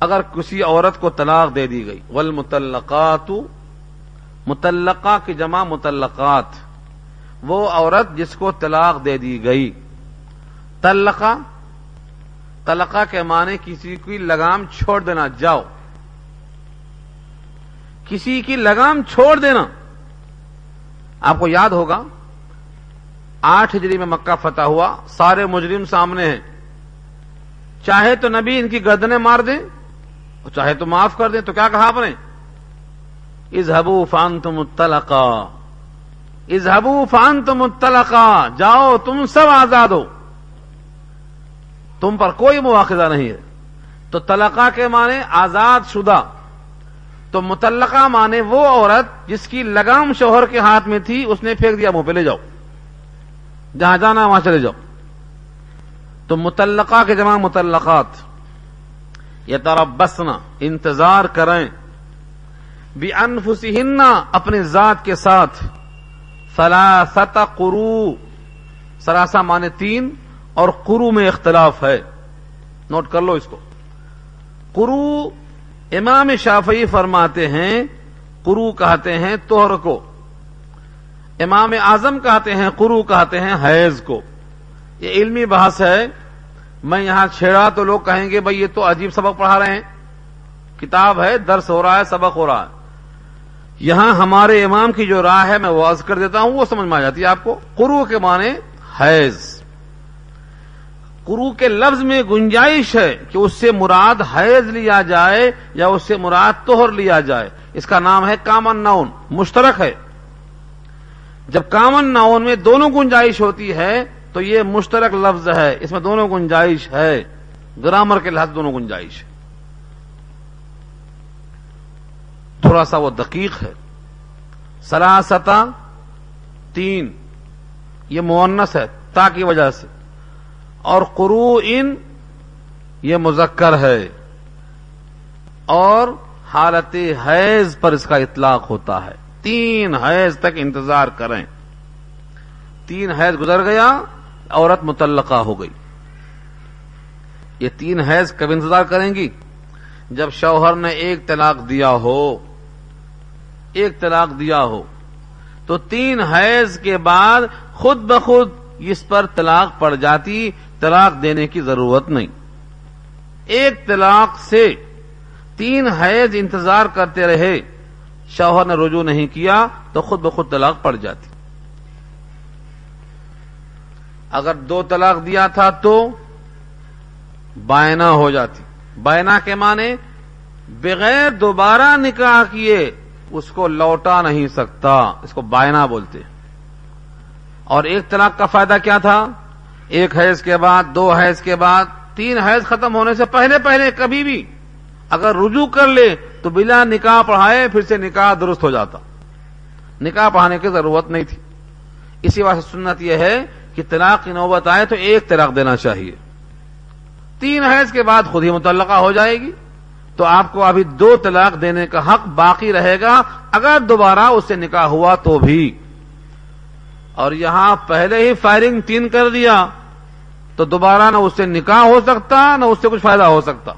S1: اگر کسی عورت کو طلاق دے دی گئی، والمطلقات متعلقہ کی جمع متعلقات وہ عورت جس کو طلاق دے دی گئی۔ تلقہ تلقہ کے معنی کسی کی لگام چھوڑ دینا، جاؤ۔ کسی کی لگام چھوڑ دینا۔ آپ کو یاد ہوگا، آٹھ ہجری میں مکہ فتح ہوا، سارے مجرم سامنے ہیں۔ چاہے تو نبی ان کی گردنیں مار دیں چاہے تو معاف کر دیں تو کیا کہا آپ نے؟ ازہبو فان تم متلقا ازہبو فان تم متلقا جاؤ، تم سب آزاد ہو۔ تم پر کوئی مواخذہ نہیں ہے۔ تو تلقا کے معنی آزاد شدہ۔ تو متعلقہ مانے وہ عورت جس کی لگام شوہر کے ہاتھ میں تھی، اس نے پھینک دیا منہ پہ، لے جاؤ۔ جہاں جانا وہاں چلے جاؤ۔ تو متعلقہ کے جمع متعلقات یہ طرف بسنا انتظار کریں۔ بھی انفسی اپنے ذات کے ساتھ۔ سلاست قرو سراسا مانے تین، اور قرو میں اختلاف ہے۔ نوٹ کر لو اس کو۔ قرو امام شافعی فرماتے ہیں قرو کہتے ہیں توہر کو۔ امام اعظم کہتے ہیں قرو کہتے ہیں حیض کو۔ یہ علمی بحث ہے۔ میں یہاں چھیڑا تو لوگ کہیں گے بھائی یہ تو عجیب سبق پڑھا رہے ہیں۔ کتاب ہے، درس ہو رہا ہے، سبق ہو رہا ہے۔ یہاں ہمارے امام کی جو راہ ہے، میں واضح کر دیتا ہوں، وہ سمجھ میں آ جاتی ہے آپ کو۔ قرو کے معنی حیض۔ قرو کے لفظ میں گنجائش ہے کہ اس سے مراد حیض لیا جائے یا اس سے مراد توہر لیا جائے۔ اس کا نام ہے کامن ناؤن، مشترک ہے۔ جب کامن ناؤن میں دونوں گنجائش ہوتی ہے تو یہ مشترک لفظ ہے، اس میں دونوں گنجائش ہے۔ گرامر کے لحاظ دونوں گنجائش ہے۔ تھوڑا سا وہ دقیق ہے۔ سراستا تین، یہ مونس ہے تا کی وجہ سے۔ اور قرو ان یہ مذکر ہے۔ اور حالت حیض پر اس کا اطلاق ہوتا ہے۔ تین حیض تک انتظار کریں۔ تین حیض گزر گیا۔ عورت متعلقہ ہو گئی۔ یہ تین حیض کب انتظار کریں گی؟ جب شوہر نے ایک طلاق دیا ہو، ایک طلاق دیا ہو، تو تین حیض کے بعد خود بخود اس پر طلاق پڑ جاتی، طلاق دینے کی ضرورت نہیں۔ ایک طلاق سے تین حیض انتظار کرتے رہے، شوہر نے رجوع نہیں کیا، تو خود بخود طلاق پڑ جاتی۔ اگر دو طلاق دیا تھا تو بائنا ہو جاتی۔ بائنا کے معنی بغیر دوبارہ نکاح کیے اس کو لوٹا نہیں سکتا، اس کو بائنا بولتے۔ اور ایک طلاق کا فائدہ کیا تھا؟ ایک حیض کے بعد، دو حیض کے بعد، تین حیض ختم ہونے سے پہلے پہلے کبھی بھی اگر رجوع کر لے تو بلا نکاح پڑھائے پھر سے نکاح درست ہو جاتا۔ نکاح پڑھانے کی ضرورت نہیں تھی۔ اسی واسطے سنت یہ ہے کہ طلاق کی نوبت آئے تو ایک طلاق دینا چاہیے۔ تین حیض کے بعد خود ہی متعلقہ ہو جائے گی۔ تو آپ کو ابھی دو طلاق دینے کا حق باقی رہے گا۔ اگر دوبارہ اس سے نکاح ہوا تو بھی۔ اور یہاں پہلے ہی فائرنگ تین کر دیا۔ تو دوبارہ نہ اس سے نکاح ہو سکتا، نہ اس سے کچھ فائدہ ہو سکتا۔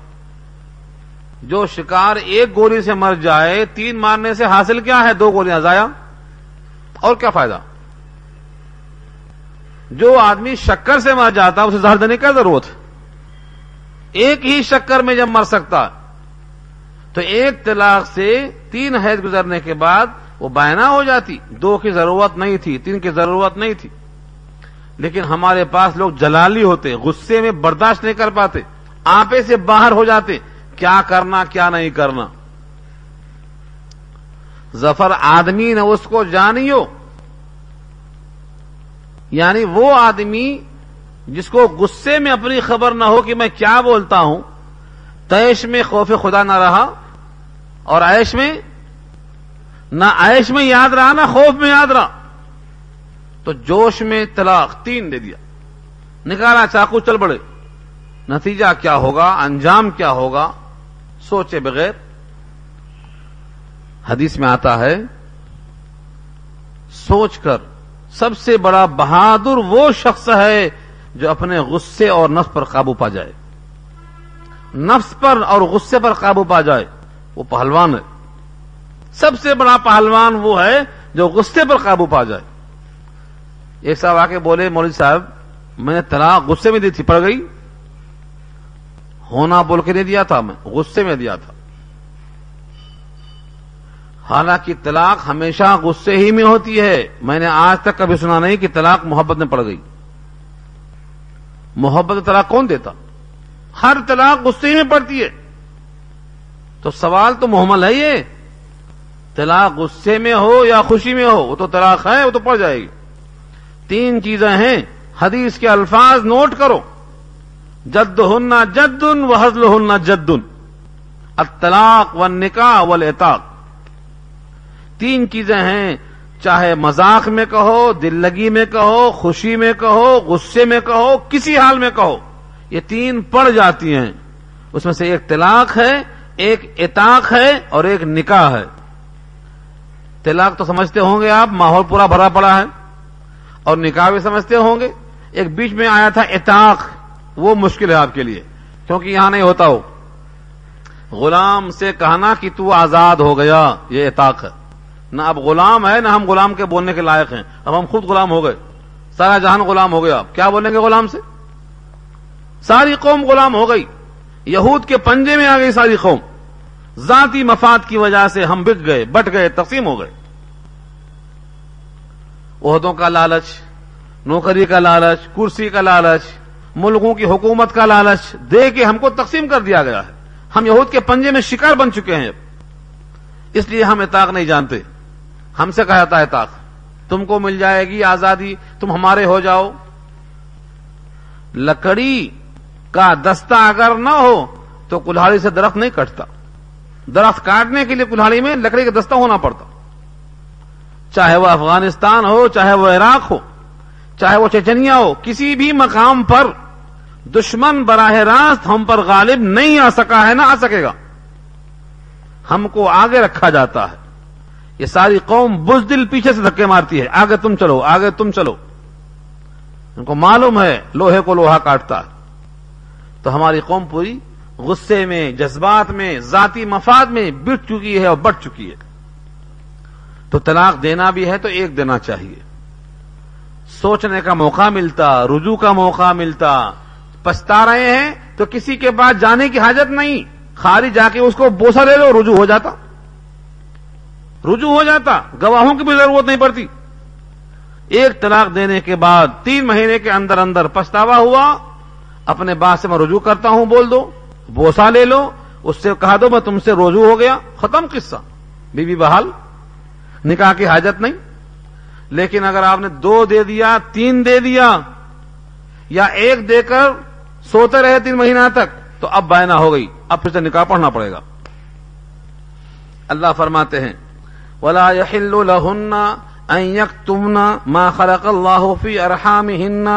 S1: جو شکار ایک گولی سے مر جائے، تین مارنے سے حاصل کیا ہے؟ دو گولیاں ضائع۔ اور کیا فائدہ؟ جو آدمی شکر سے مر جاتا اسے زہر دینے کا ضرورت ایک ہی شکر میں جب مر سکتا، تو ایک طلاق سے تین حید گزرنے کے بعد وہ بائنا ہو جاتی۔ دو کی ضرورت نہیں تھی، تین کی ضرورت نہیں تھی۔ لیکن ہمارے پاس لوگ جلالی ہوتے، غصے میں برداشت نہیں کر پاتے، آپے سے باہر ہو جاتے۔ کیا کرنا، کیا نہیں کرنا۔ ظفر آدمی نے اس کو جانیو۔ یعنی وہ آدمی جس کو غصے میں اپنی خبر نہ ہو کہ میں کیا بولتا ہوں، تیش میں خوف خدا نہ رہا اور عیش میں، نہ عیش میں یاد رہا، نہ خوف میں یاد رہا، تو جوش میں طلاق تین دے دیا۔ نکالا چاقو، چل پڑے نتیجہ کیا ہوگا؟ انجام کیا ہوگا؟ سوچے بغیر۔ حدیث میں آتا ہے، سوچ کر سب سے بڑا بہادر وہ شخص ہے جو اپنے غصے اور نفس پر قابو پا جائے۔ نفس پر اور غصے پر قابو پا جائے۔ وہ پہلوان ہے۔ سب سے بڑا پہلوان وہ ہے جو غصے پر قابو پا جائے۔ ایک صاحب آ کے بولے، مولوی صاحب، میں نے طلاق غصے میں دی تھی، پڑ گئی۔ ہونا بول کے نہیں دیا تھا میں، غصے میں دیا تھا۔ حالانکہ طلاق ہمیشہ غصے ہی میں ہوتی ہے۔ میں نے آج تک کبھی سنا نہیں کہ طلاق محبت میں پڑ گئی۔ محبت طلاق کون دیتا؟ ہر طلاق غصے ہی میں پڑتی ہے۔ تو سوال تو محمل ہے یہ۔ طلاق غصے میں ہو یا خوشی میں ہو، وہ تو طلاق ہے، وہ تو پڑ جائے گی۔ تین چیزیں ہیں۔ حدیث کے الفاظ نوٹ کرو۔ جد ہننا جدن و حضل ہننا جدن۔ اطلاق و نکاح و تین چیزیں ہیں۔ چاہے مذاق میں کہو، دل لگی میں کہو، خوشی میں کہو، غصے میں کہو، کسی حال میں کہو، یہ تین پڑ جاتی ہیں۔ اس میں سے ایک طلاق ہے، ایک اتاق ہے اور ایک نکاح ہے۔ طلاق تو سمجھتے ہوں گے آپ، ماحول پورا بھرا پڑا ہے۔ اور نکاح بھی سمجھتے ہوں گے۔ ایک بیچ میں آیا تھا اتاق وہ مشکل ہے آپ کے لیے، کیونکہ یہاں نہیں ہوتا ہو۔ غلام سے کہنا کہ تو آزاد ہو گیا، یہ اتاق ہے۔ نہ اب غلام ہے، نہ ہم غلام کے بولنے کے لائق ہیں۔ اب ہم خود غلام ہو گئے۔ سارا جہان غلام ہو گیا۔ آپ کیا بولیں گے غلام سے؟ ساری قوم غلام ہو گئی۔ یہود کے پنجے میں آ گئی ساری قوم۔ ذاتی مفاد کی وجہ سے ہم بک گئے، بٹ گئے، تقسیم ہو گئے۔ عہدوں کا لالچ، نوکری کا لالچ، کرسی کا لالچ، ملکوں کی حکومت کا لالچ، دے کے ہم کو تقسیم کر دیا گیا ہے۔ ہم یہود کے پنجے میں شکار بن چکے ہیں۔ اس لیے ہم اتاق نہیں جانتے۔ ہم سے کہا جاتا ہے اتاق تم کو مل جائے گی آزادی، تم ہمارے ہو جاؤ۔ لکڑی کا دستہ اگر نہ ہو تو کلاڑی سے درخت نہیں کٹتا۔ درخت کاٹنے کے لیے کلاڑی میں لکڑی کا دستہ ہونا پڑتا۔ چاہے وہ افغانستان ہو، چاہے وہ عراق ہو، چاہے وہ چچنیا ہو، کسی بھی مقام پر دشمن براہ راست ہم پر غالب نہیں آ سکا ہے، نہ آ سکے گا۔ ہم کو آگے رکھا جاتا ہے۔ یہ ساری قوم بزدل پیچھے سے دھکے مارتی ہے۔ آگے تم چلو، آگے تم چلو۔ ان کو معلوم ہے، لوہے کو لوہا کاٹتا تو ہماری قوم پوری غصے میں، جذبات میں، ذاتی مفاد میں بٹ چکی ہے اور بٹ چکی ہے۔ تو طلاق دینا بھی ہے تو ایک دینا چاہیے۔ سوچنے کا موقع ملتا، رجوع کا موقع ملتا۔ پچھتا رہے ہیں تو کسی کے پاس جانے کی حاجت نہیں۔ خالی جا کے اس کو بوسا لے لو رجوع ہو جاتا۔ رجوع ہو جاتا، گواہوں کی بھی ضرورت نہیں پڑتی۔ ایک طلاق دینے کے بعد تین مہینے کے اندر اندر پچھتاوا ہوا، اپنے بات سے میں رجوع کرتا ہوں، بول دو بوسا لے لو، اس سے کہا دو، میں تم سے رجوع ہو گیا، ختم قصہ۔ بی بی بحال، نکاح کی حاجت نہیں۔ لیکن اگر آپ نے دو دے دیا، تین دے دیا، یا ایک دے کر سوتے رہے تین مہینہ تک، تو اب بائنا ہو گئی۔ اب پھر سے نکاح پڑھنا پڑے گا۔ اللہ فرماتے ہیں ولا يحل لهن ان يكتمن ما خلق الله في ارحامهن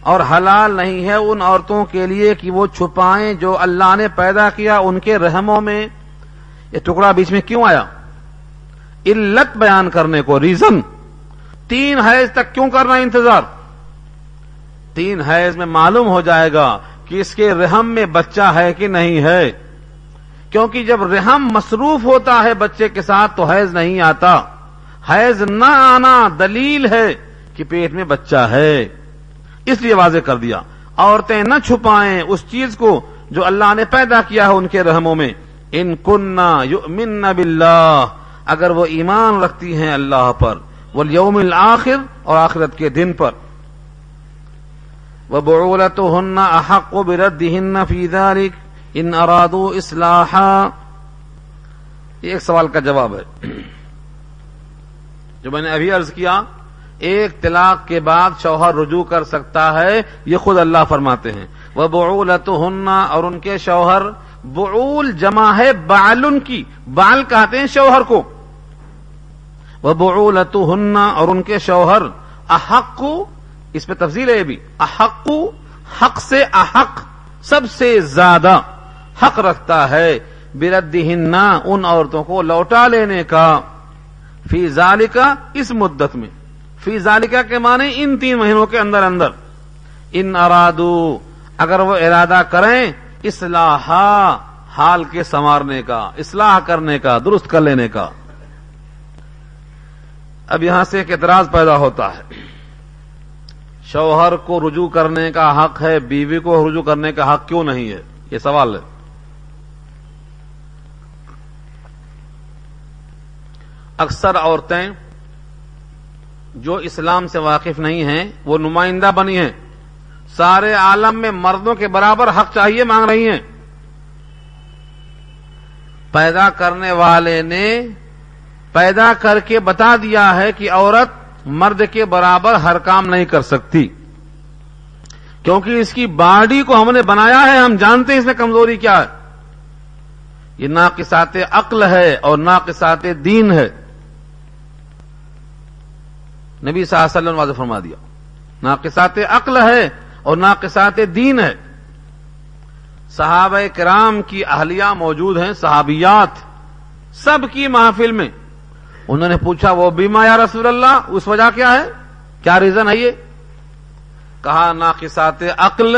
S1: اور حلال نہیں ہے ان عورتوں کے لیے کہ وہ چھپائیں جو اللہ نے پیدا کیا ان کے رحموں میں۔ یہ ٹکڑا بیچ میں کیوں آیا؟ علت بیان کرنے کو ریزن تین حیض تک کیوں کرنا انتظار؟ تین حیض میں معلوم ہو جائے گا کہ اس کے رحم میں بچہ ہے کہ نہیں ہے۔ کیونکہ جب رحم مصروف ہوتا ہے بچے کے ساتھ تو حیض نہیں آتا۔ حیض نہ آنا دلیل ہے کہ پیٹ میں بچہ ہے۔ اس لیے واضح کر دیا۔ عورتیں نہ چھپائیں اس چیز کو جو اللہ نے پیدا کیا ہے ان کے رحموں میں۔ ان کننا یؤمن باللہ۔ اگر وہ ایمان رکھتی ہیں اللہ پر۔ وہ یوم الآخر اور آخرت کے دن پر۔ وہ بولت ہن احق و برد ہن فیدارک ان ارادو اصلاح ایک سوال کا جواب ہے۔ جو میں نے ابھی عرض کیا، ایک طلاق کے بعد شوہر رجوع کر سکتا ہے، یہ خود اللہ فرماتے ہیں۔ وہ بولت اور ان کے شوہر، بعول جمع ہے بالن کی۔ بال کہتے ہیں شوہر کو۔ وہ بولت اور ان کے شوہر، احق، اس پہ تفصیل ہے یہ بھی۔ احق، حق سے احق، سب سے زیادہ۔ حق رکھتا ہے برد ان عورتوں کو لوٹا لینے کا۔ فی ذالکا اس مدت میں۔ فی ذالکا کے معنی ان تین مہینوں کے اندر اندر۔ ان ارادو، اگر وہ ارادہ کریں اصلاح حال کے سنوارنے کا، اصلاح کرنے کا، درست کر لینے کا۔ اب یہاں سے ایک اعتراض پیدا ہوتا ہے۔ شوہر کو رجوع کرنے کا حق ہے، بیوی کو رجوع کرنے کا حق کیوں نہیں ہے؟ یہ سوال ہے۔ اکثر عورتیں جو اسلام سے واقف نہیں ہیں، وہ نمائندہ بنی ہیں۔ سارے عالم میں مردوں کے برابر حق چاہیے مانگ رہی ہیں۔ پیدا کرنے والے نے پیدا کر کے بتا دیا ہے کہ عورت مرد کے برابر ہر کام نہیں کر سکتی۔ کیونکہ اس کی باڈی کو ہم نے بنایا ہے، ہم جانتے ہیں اس میں کمزوری کیا ہے۔ یہ ناقصات عقل ہے اور ناقصات دین ہے۔ نبی صلی اللہ علیہ وسلم واضح فرما دیا۔ ناقصات عقل ہے اور ناقصات دین ہے۔ صحابہ کرام کی اہلیہ موجود ہیں، صحابیات سب کی محفل میں۔ انہوں نے پوچھا، وہ بیما یا رسول اللہ؟ اس وجہ کیا ہے؟ کیا ریزن ہے یہ؟ کہا، ناقصات عقل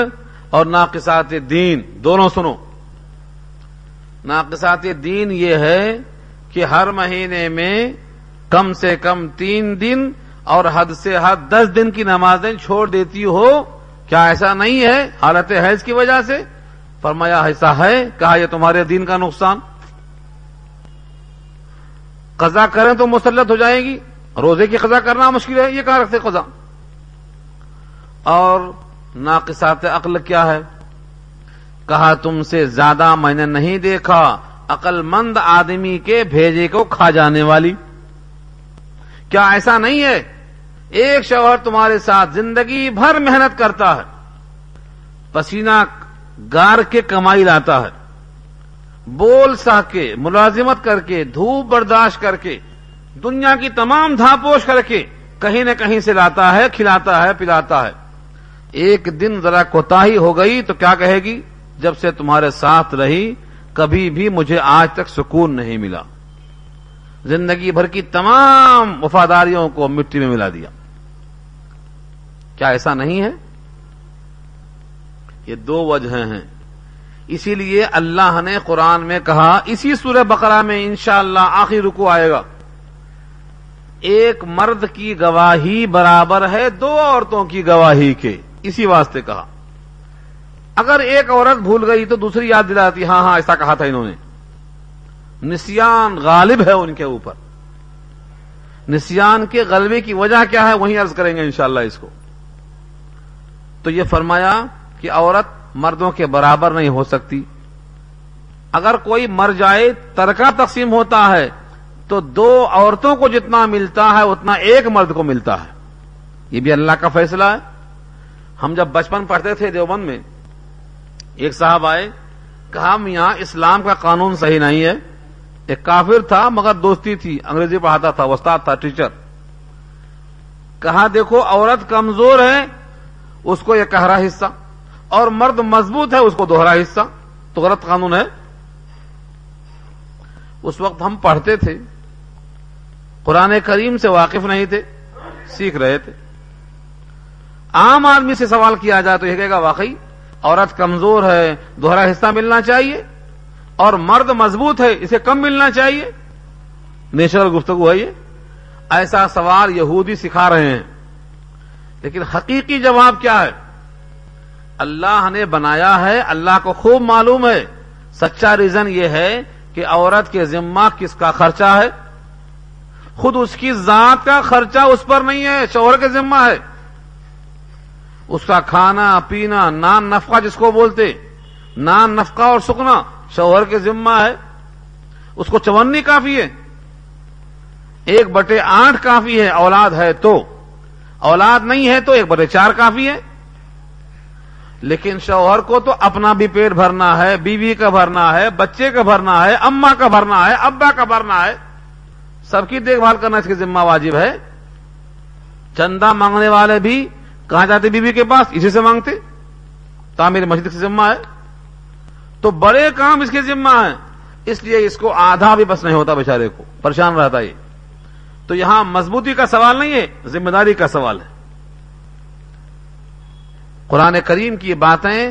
S1: اور ناقصات دین۔ دونوں سنو۔ ناقصات دین یہ ہے کہ ہر مہینے میں کم سے کم تین دن اور حد سے حد دس دن کی نمازیں چھوڑ دیتی ہو، کیا ایسا نہیں ہے حالت حیض کی وجہ سے؟ فرمایا، ایسا ہے، کہا، یہ تمہارے دین کا نقصان۔ قضا کریں تو مسلط ہو جائے گی۔ روزے کی قضا کرنا مشکل ہے، یہ کہاں رکھتے قضا؟ اور ناقصات عقل کیا ہے؟ کہا، تم سے زیادہ میں نے نہیں دیکھا عقل مند آدمی کے بھیجے کو کھا جانے والی۔ کیا ایسا نہیں ہے ایک شوہر تمہارے ساتھ زندگی بھر محنت کرتا ہے، پسینہ گار کے کمائی لاتا ہے، بول سہ کے، ملازمت کر کے، دھوپ برداشت کر کے، دنیا کی تمام دھاپوش کر کے کہیں نہ کہیں سے لاتا ہے، کھلاتا ہے، پلاتا ہے۔ ایک دن ذرا کوتا ہو گئی تو کیا کہے گی؟ جب سے تمہارے ساتھ رہی، کبھی بھی مجھے آج تک سکون نہیں ملا۔ زندگی بھر کی تمام وفاداریوں کو مٹی میں ملا دیا۔ کیا ایسا نہیں ہے؟ یہ دو وجہ ہیں۔ اسی لیے اللہ نے قرآن میں کہا، اسی سورہ بقرہ میں انشاءاللہ اللہ آخری رکو آئے گا۔ ایک مرد کی گواہی برابر ہے دو عورتوں کی گواہی کے۔ اسی واسطے کہا۔ اگر ایک عورت بھول گئی تو دوسری یاد دلاتی ہاں ہاں ایسا کہا تھا انہوں نے۔ نسیان غالب ہے ان کے اوپر۔ نسیان کے غلبے کی وجہ کیا ہے؟ وہیں عرض کریں گے انشاءاللہ اس کو۔ تو یہ فرمایا کہ عورت مردوں کے برابر نہیں ہو سکتی۔ اگر کوئی مر جائے، ترکہ تقسیم ہوتا ہے، تو دو عورتوں کو جتنا ملتا ہے، اتنا ایک مرد کو ملتا ہے۔ یہ بھی اللہ کا فیصلہ ہے۔ ہم جب بچپن پڑھتے تھے دیوبند میں، ایک صاحب آئے، کہا، میاں، اسلام کا قانون صحیح نہیں ہے۔ ایک کافر تھا، مگر دوستی تھی، انگریزی پڑھاتا تھا، استاد تھا، ٹیچر۔ کہا، دیکھو، عورت کمزور ہے اس کو یہ کہرا حصہ، اور مرد مضبوط ہے اس کو دوہرا حصہ۔ تو غلط قانون ہے۔ اس وقت ہم پڑھتے تھے، قرآن کریم سے واقف نہیں تھے، سیکھ رہے تھے۔ عام آدمی سے سوال کیا جائے تو یہ کہے گا، واقعی عورت کمزور ہے، دوہرا حصہ ملنا چاہیے، اور مرد مضبوط ہے، اسے کم ملنا چاہیے۔ نیچرل گفتگو ہے یہ۔ ایسا سوال یہودی سکھا رہے ہیں۔ لیکن حقیقی جواب کیا ہے؟ اللہ نے بنایا ہے، اللہ کو خوب معلوم ہے۔ سچا ریزن یہ ہے کہ عورت کے ذمہ کس کا خرچہ ہے؟ خود اس کی ذات کا خرچہ اس پر نہیں ہے، شوہر کے ذمہ ہے۔ اس کا کھانا، پینا، نان، نفقہ جس کو بولتے، نان، نفقہ اور سکنا شوہر کے ذمہ ہے۔ اس کو چونی کافی ہے۔ ایک بٹے آٹھ کافی ہے، اولاد ہے تو۔ اولاد نہیں ہے تو ایک بٹے چار کافی ہے لیکن شوہر کو تو اپنا بھی پیٹ بھرنا ہے، بیوی کا بھرنا ہے، بچے کا بھرنا ہے اما کا بھرنا ہے، ابا کا بھرنا ہے۔ سب کی دیکھ بھال کرنا اس کی ذمہ واجب ہے۔ چندہ مانگنے والے بھی کہاں جاتے بیوی کے پاس؟ اسی سے مانگتے۔ تعمیر مسجد کی ذمہ ہے۔ تو بڑے کام اس کے ذمہ ہیں۔ اس لیے اس کو آدھا بھی بس نہیں ہوتا بیچارے کو۔ پریشان رہتا یہ۔ تو یہاں مضبوطی کا سوال نہیں ہے، ذمہ داری کا سوال ہے۔ قرآن کریم کی باتیں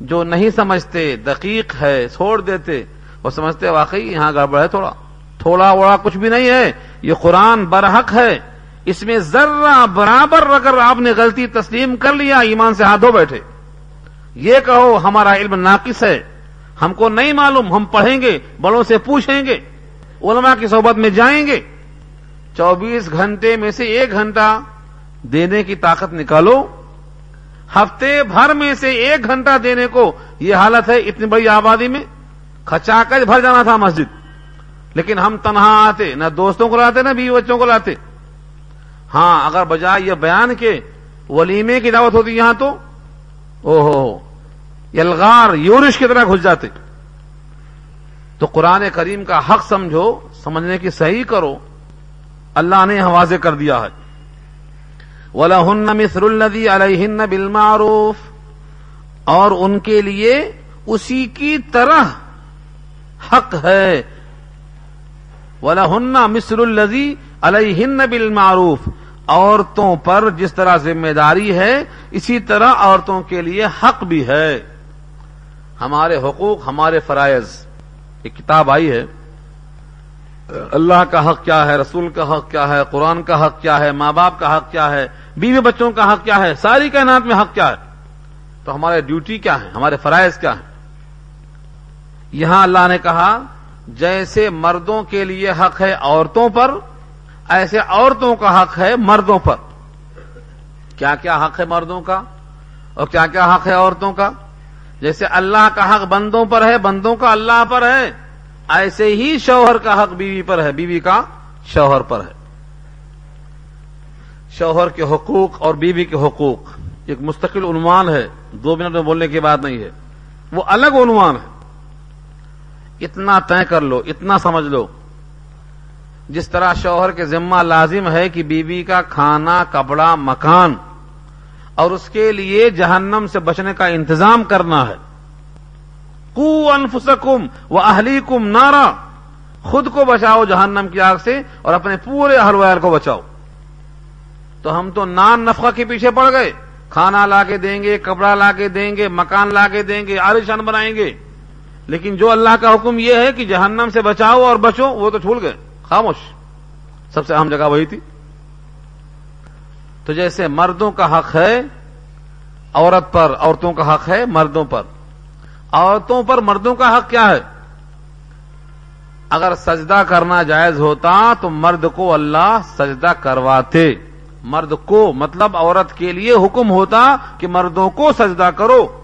S1: جو نہیں سمجھتے، دقیق ہے، چھوڑ دیتے، وہ سمجھتے واقعی یہاں گڑبڑ ہے تھوڑا۔ تھوڑا وڑا کچھ بھی نہیں ہے، یہ قرآن برحق ہے۔ اس میں ذرہ برابر اگر آپ نے غلطی تسلیم کر لیا، ایمان سے ہاتھوں بیٹھے۔ یہ کہو، ہمارا علم ناقص ہے۔ ہم کو نہیں معلوم، ہم پڑھیں گے، بڑوں سے پوچھیں گے، علماء کی صحبت میں جائیں گے۔ چوبیس گھنٹے میں سے ایک گھنٹہ دینے کی طاقت نکالو۔ ہفتے بھر میں سے ایک گھنٹہ دینے کو یہ حالت ہے اتنی بڑی آبادی میں۔ کھچا کر بھر جانا تھا مسجد۔ لیکن ہم تنہا آتے، نہ دوستوں کو لاتے، نہ بیوی بچوں کو لاتے۔ ہاں اگر بجائے یہ بیان کے ولیمے کی دعوت ہوتی یہاں تو۔ او ہو یلغار یورش کی طرح گھس جاتے۔ تو قرآن کریم کا حق سمجھو، سمجھنے کی صحیح کرو۔ اللہ نے حوازے کر دیا ہے۔ وَلَهُنَّ مِثْرُ الَّذِي عَلَيْهِنَّ بِالْمَعْرُوفِ۔ اور ان کے لیے اسی کی طرح حق ہے۔ وَلَهُنَّ مِثْرُ الَّذِي عَلَيْهِنَّ بِالْمَعْرُوفِ۔ عورتوں پر جس طرح ذمہ داری ہے، اسی طرح عورتوں کے لیے حق بھی ہے۔ ہمارے حقوق، ہمارے فرائض۔ ایک کتاب آئی ہے۔ اللہ کا حق کیا ہے، رسول کا حق کیا ہے، قرآن کا حق کیا ہے، ماں باپ کا حق کیا ہے، بیوی بچوں کا حق کیا ہے، ساری کائنات میں حق کیا ہے۔ تو ہمارے ڈیوٹی کیا ہے ہمارے فرائض کیا ہے یہاں اللہ نے کہا، جیسے مردوں کے لیے حق ہے عورتوں پر، ایسے عورتوں کا حق ہے مردوں پر۔ کیا کیا حق ہے مردوں کا؟ اور کیا کیا حق ہے عورتوں کا؟ جیسے اللہ کا حق بندوں پر ہے، بندوں کا اللہ پر ہے۔ ایسے ہی شوہر کا حق بیوی پر ہے۔ بیوی کا شوہر پر ہے۔ شوہر کے حقوق اور بیوی کے حقوق۔ ایک مستقل عنوان ہے۔ دو منٹ میں بولنے کی بات نہیں ہے۔ وہ الگ عنوان ہے۔ اتنا طے کر لو، اتنا سمجھ لو۔ جس طرح شوہر کے ذمہ لازم ہے کہ بیوی کا کھانا، کپڑا، مکان اور اس کے لیے جہنم سے بچنے کا انتظام کرنا ہے۔ کو انفسکم و اہلی کم نارا۔ خود کو بچاؤ جہنم کی آگ سے اور اپنے پورے اہل ویال کو بچاؤ۔ تو ہم تو نان نفقہ کے پیچھے پڑ گئے۔ کھانا لا کے دیں گے، کپڑا لا کے دیں گے، مکان لا کے دیں گے آریشان بنائیں گے۔ لیکن جو اللہ کا حکم یہ ہے کہ جہنم سے بچاؤ اور بچو، وہ تو چھوڑ گئے۔ خاموش۔ سب سے اہم جگہ وہی تھی۔ تو جیسے مردوں کا حق ہے، عورت پر عورتوں کا حق ہے، مردوں پر۔ عورتوں پر مردوں کا حق کیا ہے؟ اگر سجدہ کرنا جائز ہوتا تو مرد کو اللہ سجدہ کرواتے۔ مرد کو مطلب عورت کے لیے حکم ہوتا کہ مردوں کو سجدہ کرو۔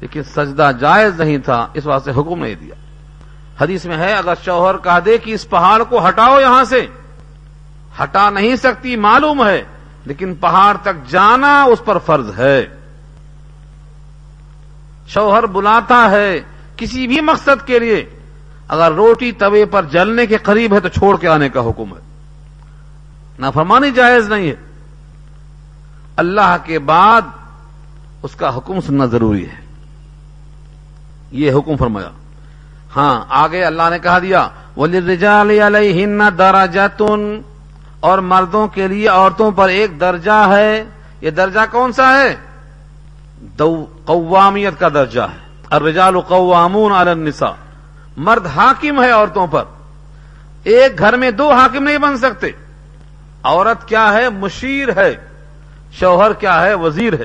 S1: لیکن سجدہ جائز نہیں تھا، اس واسطے حکم نہیں دیا۔ حدیث میں ہے، اگر شوہر کہا دے کہ اس پہاڑ کو ہٹاؤ یہاں سے۔ ہٹا نہیں سکتی، معلوم ہے، لیکن پہاڑ تک جانا اس پر فرض ہے۔ شوہر بلاتا ہے کسی بھی مقصد کے لیے۔ اگر روٹی توے پر جلنے کے قریب ہے تو چھوڑ کے آنے کا حکم ہے۔ نافرمانی جائز نہیں ہے۔ اللہ کے بعد اس کا حکم سننا ضروری ہے۔ یہ حکم فرمایا۔ ہاں آگے اللہ نے کہا دیا ولی رجال ہن درجاتن اور مردوں کے لیے عورتوں پر ایک درجہ ہے۔ یہ درجہ کون سا ہے؟ قوامیت کا درجہ ہے۔ الرجال قوامون علی النساء۔ مرد حاکم ہے عورتوں پر۔ ایک گھر میں دو حاکم نہیں بن سکتے۔ عورت کیا ہے؟ مشیر ہے۔ شوہر کیا ہے؟ وزیر ہے۔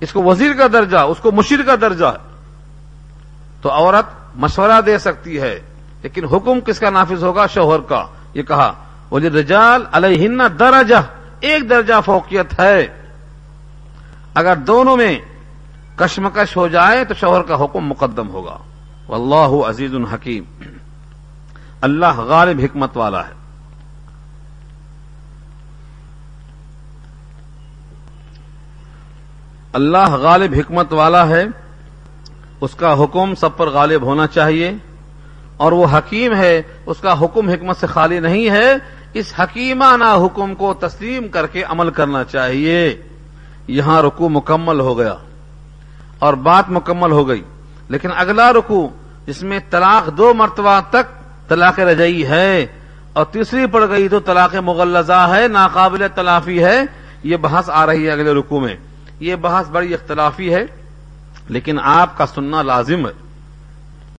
S1: اس کو وزیر کا درجہ، اس کو مشیر کا درجہ ہے۔ تو عورت مشورہ دے سکتی ہے۔ لیکن حکم کس کا نافذ ہوگا؟ شوہر کا۔ یہ کہا وزیر رجال علیہن درجہ ایک درجہ فوقیت ہے۔ اگر دونوں میں کشمکش ہو جائے تو شوہر کا حکم مقدم ہوگا۔ واللہ عزیز الحکیم اللہ غالب حکمت والا ہے۔ اللہ غالب حکمت والا ہے۔ اس کا حکم سب پر غالب ہونا چاہیے۔ اور وہ حکیم ہے۔ اس کا حکم حکمت سے خالی نہیں ہے۔ اس حکیمانہ حکم کو تسلیم کر کے عمل کرنا چاہیے۔ یہاں رکو مکمل ہو گیا اور بات مکمل ہو گئی لیکن اگلا رکو جس میں طلاق دو مرتبہ تک طلاق رجعی ہے اور تیسری پڑ گئی تو طلاق مغلزہ ہے، ناقابل تلافی ہے، یہ بحث آ رہی ہے اگلے رکو میں۔ یہ بحث بڑی اختلافی ہے، لیکن آپ کا سننا لازم ہے۔